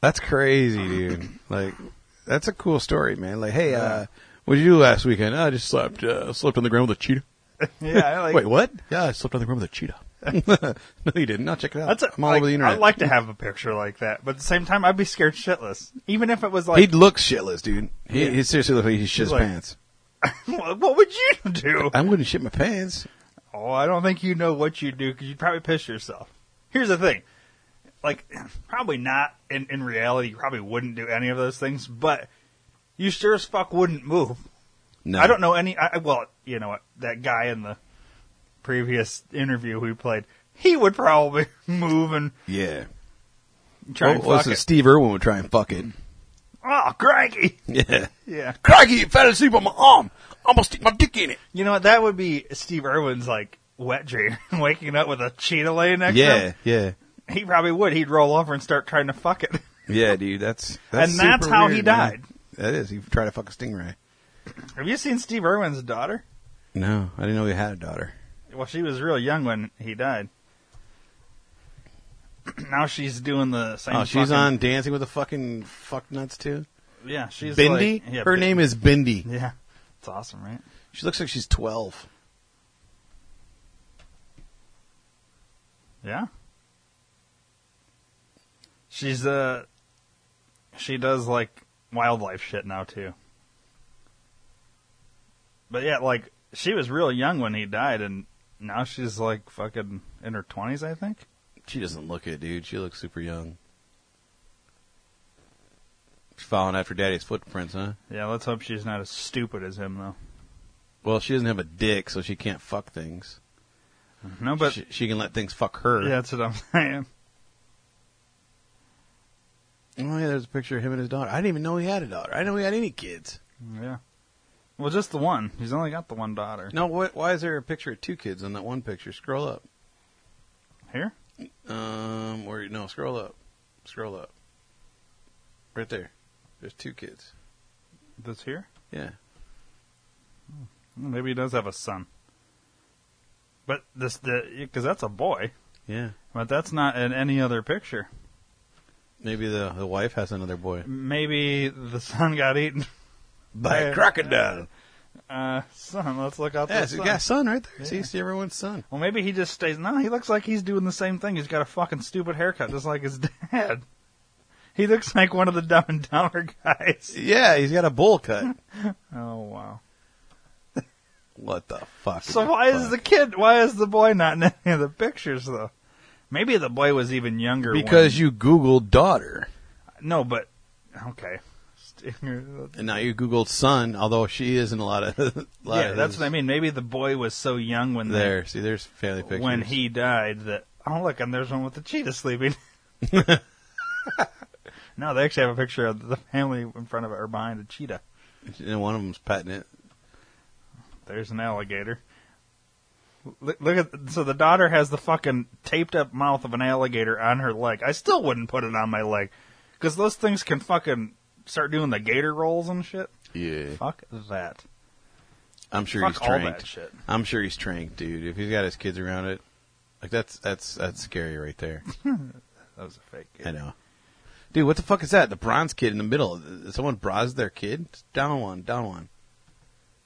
that's crazy, dude. Like, that's a cool story, man. Like, hey, uh, what did you do last weekend? "Oh, I just slept, uh, slept on the ground with a cheetah. *laughs* yeah, like, Wait, what? Yeah, I slept on the ground with a cheetah. *laughs* no, you didn't. No, check it out. That's a, I'm all like, over the internet. I'd like to have a picture like that, but at the same time, I'd be scared shitless. Even if it was like, He'd look shitless, dude. He, he seriously looked like he shits like- pants. *laughs* what what would you do? I'm going to shit my pants. Oh, I don't think you know what you'd do because you'd probably piss yourself. Here's the thing. Like, probably not in, in reality, you probably wouldn't do any of those things, but you sure as fuck wouldn't move. No, I don't know any. I, well, you know what? That guy in the previous interview we played, he would probably *laughs* move and Yeah. try and Well, fuck so it. Steve Irwin would try and fuck it. Oh, crikey! Yeah. Yeah. Crikey, you fell asleep on my arm. I'm gonna stick my dick in it. You know what? That would be Steve Irwin's like wet dream, *laughs* waking up with a cheetah laying next to him. Yeah, yeah, *laughs* He probably would. He'd roll over and start trying to fuck it. *laughs* yeah, dude. That's, that's And that's how he weird, man. died. That is. He tried to fuck a stingray. Have you seen Steve Irwin's daughter? No, I didn't know he had a daughter. Well, she was real young when he died. *clears throat* now she's doing the same. Oh, she's fucking- on Dancing with the fucking fuck nuts too. Yeah, she's Bindi. like- yeah, Her Bin- name is Bindi. Yeah, it's awesome, right? She looks like she's twelve. Yeah. She's uh she does like wildlife shit now too. But yeah, like she was real young when he died and now she's like fucking in her 20s, I think. She doesn't look it, dude. She looks super young. She's following after daddy's footprints, huh? Yeah, let's hope she's not as stupid as him though. Well, she doesn't have a dick, so she can't fuck things. No, but she, she can let things fuck her. yeah, that's what I'm *laughs* saying. Oh yeah, there's a picture of him and his daughter. I didn't even know he had a daughter. I didn't know he had any kids. Yeah. Well, just the one. He's only got the one daughter. No, what, why is there a picture of two kids on that one picture? Scroll up. Here? Um, or no, scroll up. Scroll up. Right there. There's two kids. This here? Yeah. Maybe he does have a son. But this the because that's a boy. Yeah. But that's not in any other picture. Maybe the the wife has another boy. Maybe the son got eaten. *laughs* By a crocodile. Uh, son, let's look out Yeah, the it's son. a son right there. See, see everyone's son. Well, maybe he just stays. No, he looks like he's doing the same thing. He's got a fucking stupid haircut, just like his *laughs* dad. He looks like one of the Dumb and Dumber guys. Yeah, he's got a bowl cut. *laughs* Oh wow! what the fuck? So why is the kid? Why is the boy not in any of the pictures though? Maybe the boy was even younger. because when- you Googled daughter. no, but okay. *laughs* And now you googled son, although she is in a lot of. a *laughs* lot Yeah, of that's his- what I mean. Maybe the boy was so young when they- There, see, there's family pictures. when he died that oh look, and there's one with the cheetah sleeping. *laughs* no, they actually have a picture of the family in front of it or behind a cheetah. and one of them's petting it. There's an alligator. Look, look at so the daughter has the fucking taped up mouth of an alligator on her leg. I still wouldn't put it on my leg because those things can fucking start doing the gator rolls and shit. Yeah, Fuck that. I'm sure Fuck he's all trained. that shit. I'm sure he's trained, dude. If he's got his kids around it, like that's that's that's scary right there. *laughs* That was a fake. I know, dude. What the fuck is that? The bronze kid in the middle. Someone bronzed their kid. Down one, down one.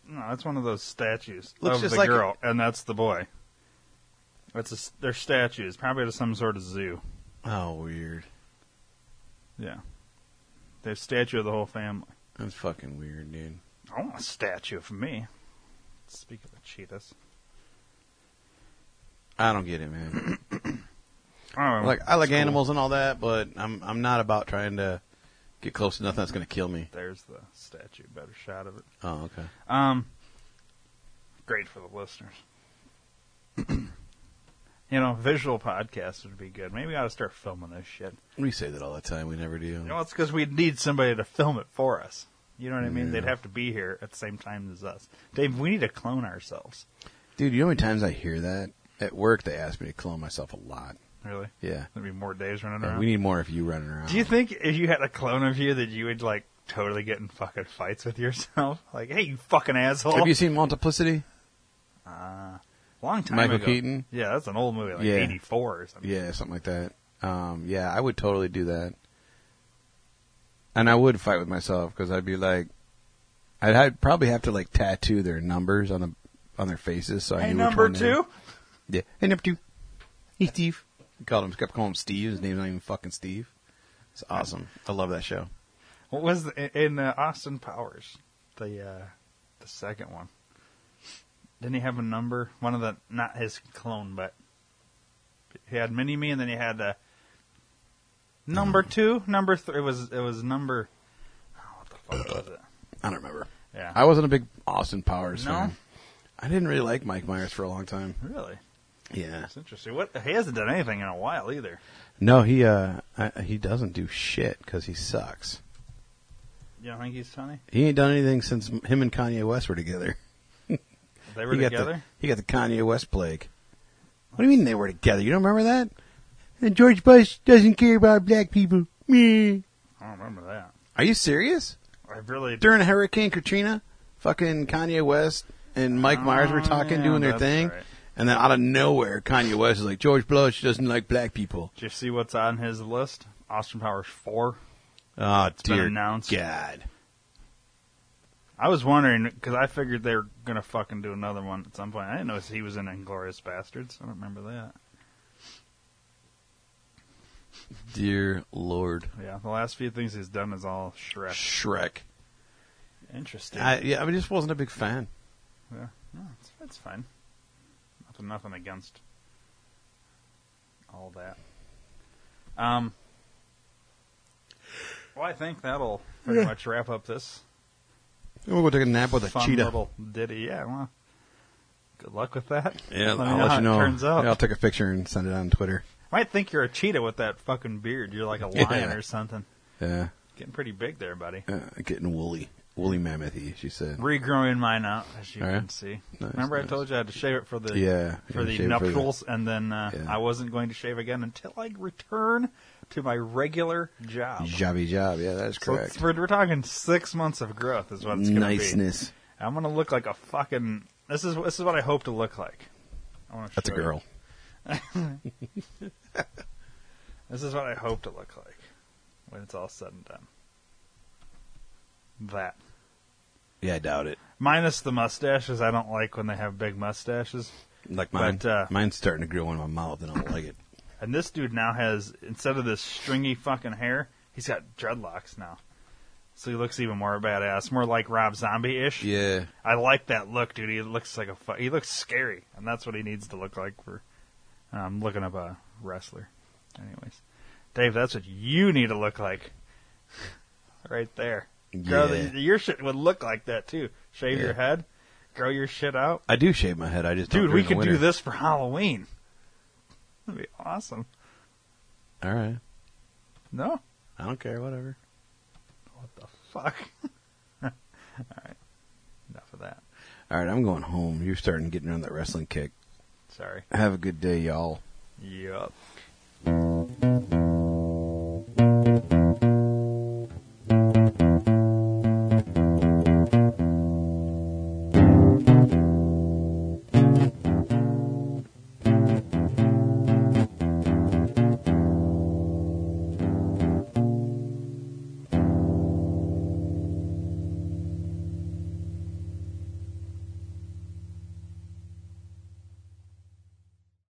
No, that's one of those statues Looks of just the like girl, and that's the boy. That's a, they're statues, probably to some sort of zoo. Oh, weird. Yeah, they're a statue of the whole family. That's fucking weird, dude. I want a statue for me. Speaking of the cheetahs, I don't get it, man. *clears throat* oh, like I like animals and all that, but I'm I'm not about trying to get close to nothing that's gonna kill me. There's the statue. Better shot of it. Oh, okay. Um, great for the listeners. *clears throat* you know, visual podcast would be good. Maybe I ought to start filming this shit. We say that all the time. We never do. You know, it's because we'd need somebody to film it for us. You know what I mean? Yeah. They'd have to be here at the same time as us. Dave, we need to clone ourselves. Dude, you know how many times I hear that at work? They ask me to clone myself a lot. Really? Yeah, There'd be more days running Yeah, around. we need more of you running around. Do you think if you had a clone of you that you would like totally get in fucking fights with yourself? *laughs* Like, hey, you fucking asshole! Have you seen Multiplicity? uh, long time Michael ago. Keaton? Yeah, that's an old movie, like Yeah. '84 or something. Yeah, something like that. Um, yeah, I would totally do that. And I would fight with myself because I'd be like, I'd, I'd probably have to like tattoo their numbers on the on their faces so I Hey, knew which number one they- two. Yeah. Hey, number two. Hey, Steve. Called him, kept calling him Steve. His name's not even fucking Steve. It's awesome. I love that show. What was the, in uh, Austin Powers? The uh, the second one. Didn't he have a number? One of the not his clone, but he had Mini Me, and then he had uh, number two, number three. It was it was number. Oh, what the fuck was it? I don't remember. Yeah, I wasn't a big Austin Powers No? fan. I didn't really like Mike Myers for a long time. really. Yeah. it's interesting. What he hasn't done anything in a while either. No, he uh I, he doesn't do shit because he sucks. You don't think he's funny? He ain't done anything since him and Kanye West were together. They *laughs* were he got together. The, he got the Kanye West plague. What do you mean they were together? You don't remember that? And George Bush doesn't care about black people. Me. I don't remember that. Are you serious? I really During Hurricane Katrina, fucking Kanye West and Mike Myers were Oh, talking, yeah, doing their thing, right. And then out of nowhere, Kanye West is like, George Bush doesn't like black people. Did you see what's on his list? Austin Powers four. Oh, been dear announced. God. I was wondering because I figured they were gonna fucking do another one at some point. I didn't know he was in Inglourious Basterds. I don't remember that. Dear Lord. Yeah, the last few things he's done is all Shrek. Shrek. Interesting. I, yeah, I just wasn't a big fan. yeah, no, it's, it's fine. Nothing, nothing against all that. Um. Well, I think that'll pretty Yeah. much wrap up this We'll go take a nap with a fun cheetah. little ditty. Yeah, well, good luck with that. *laughs* Yeah, Let I'll know let how you it know. turns out. Yeah, I'll take a picture and send it on Twitter. I Might think you're a cheetah with that fucking beard. You're like a *laughs* Yeah. lion or something. Yeah, Getting pretty big there, buddy. uh, getting woolly, woolly mammothy. She said. Regrowing mine out, as you All right. can see. Nice, Remember, I told you I had to shave it for the Yeah, for the it for nuptials, and then uh, Yeah. I wasn't going to shave again until I return to my regular job. Jobby job. Yeah, that's correct. it's- we're, we're talking six months of growth is what it's going to be. Niceness. I'm going to look like a fucking. This is this is what I hope to look like. I That's a girl. *laughs* This is what I hope to look like when it's all said and done. That. Yeah, I doubt it. Minus the mustaches. I don't like when they have big mustaches. Like mine. But, uh, Mine's starting to grow in my mouth, and I don't like it. And this dude now has, instead of this stringy fucking hair, he's got dreadlocks now. So he looks even more badass, more like Rob Zombie ish. Yeah. I like that look, dude. He looks like a fu- he looks scary, and that's what he needs to look like for. I'm looking up a wrestler. Anyways, Dave, that's what you need to look like. *laughs* right there. Grow Yeah. the, your shit would look like that too. Shave Yeah. your head, grow your shit out. I do shave my head. I just Dude, it we could do this for Halloween. That'd be awesome. All right. No? I don't care. Whatever. What the fuck? *laughs* All right. Enough of that. All right. I'm going home. You're starting getting on that wrestling kick. Sorry. Have a good day, y'all. Yup.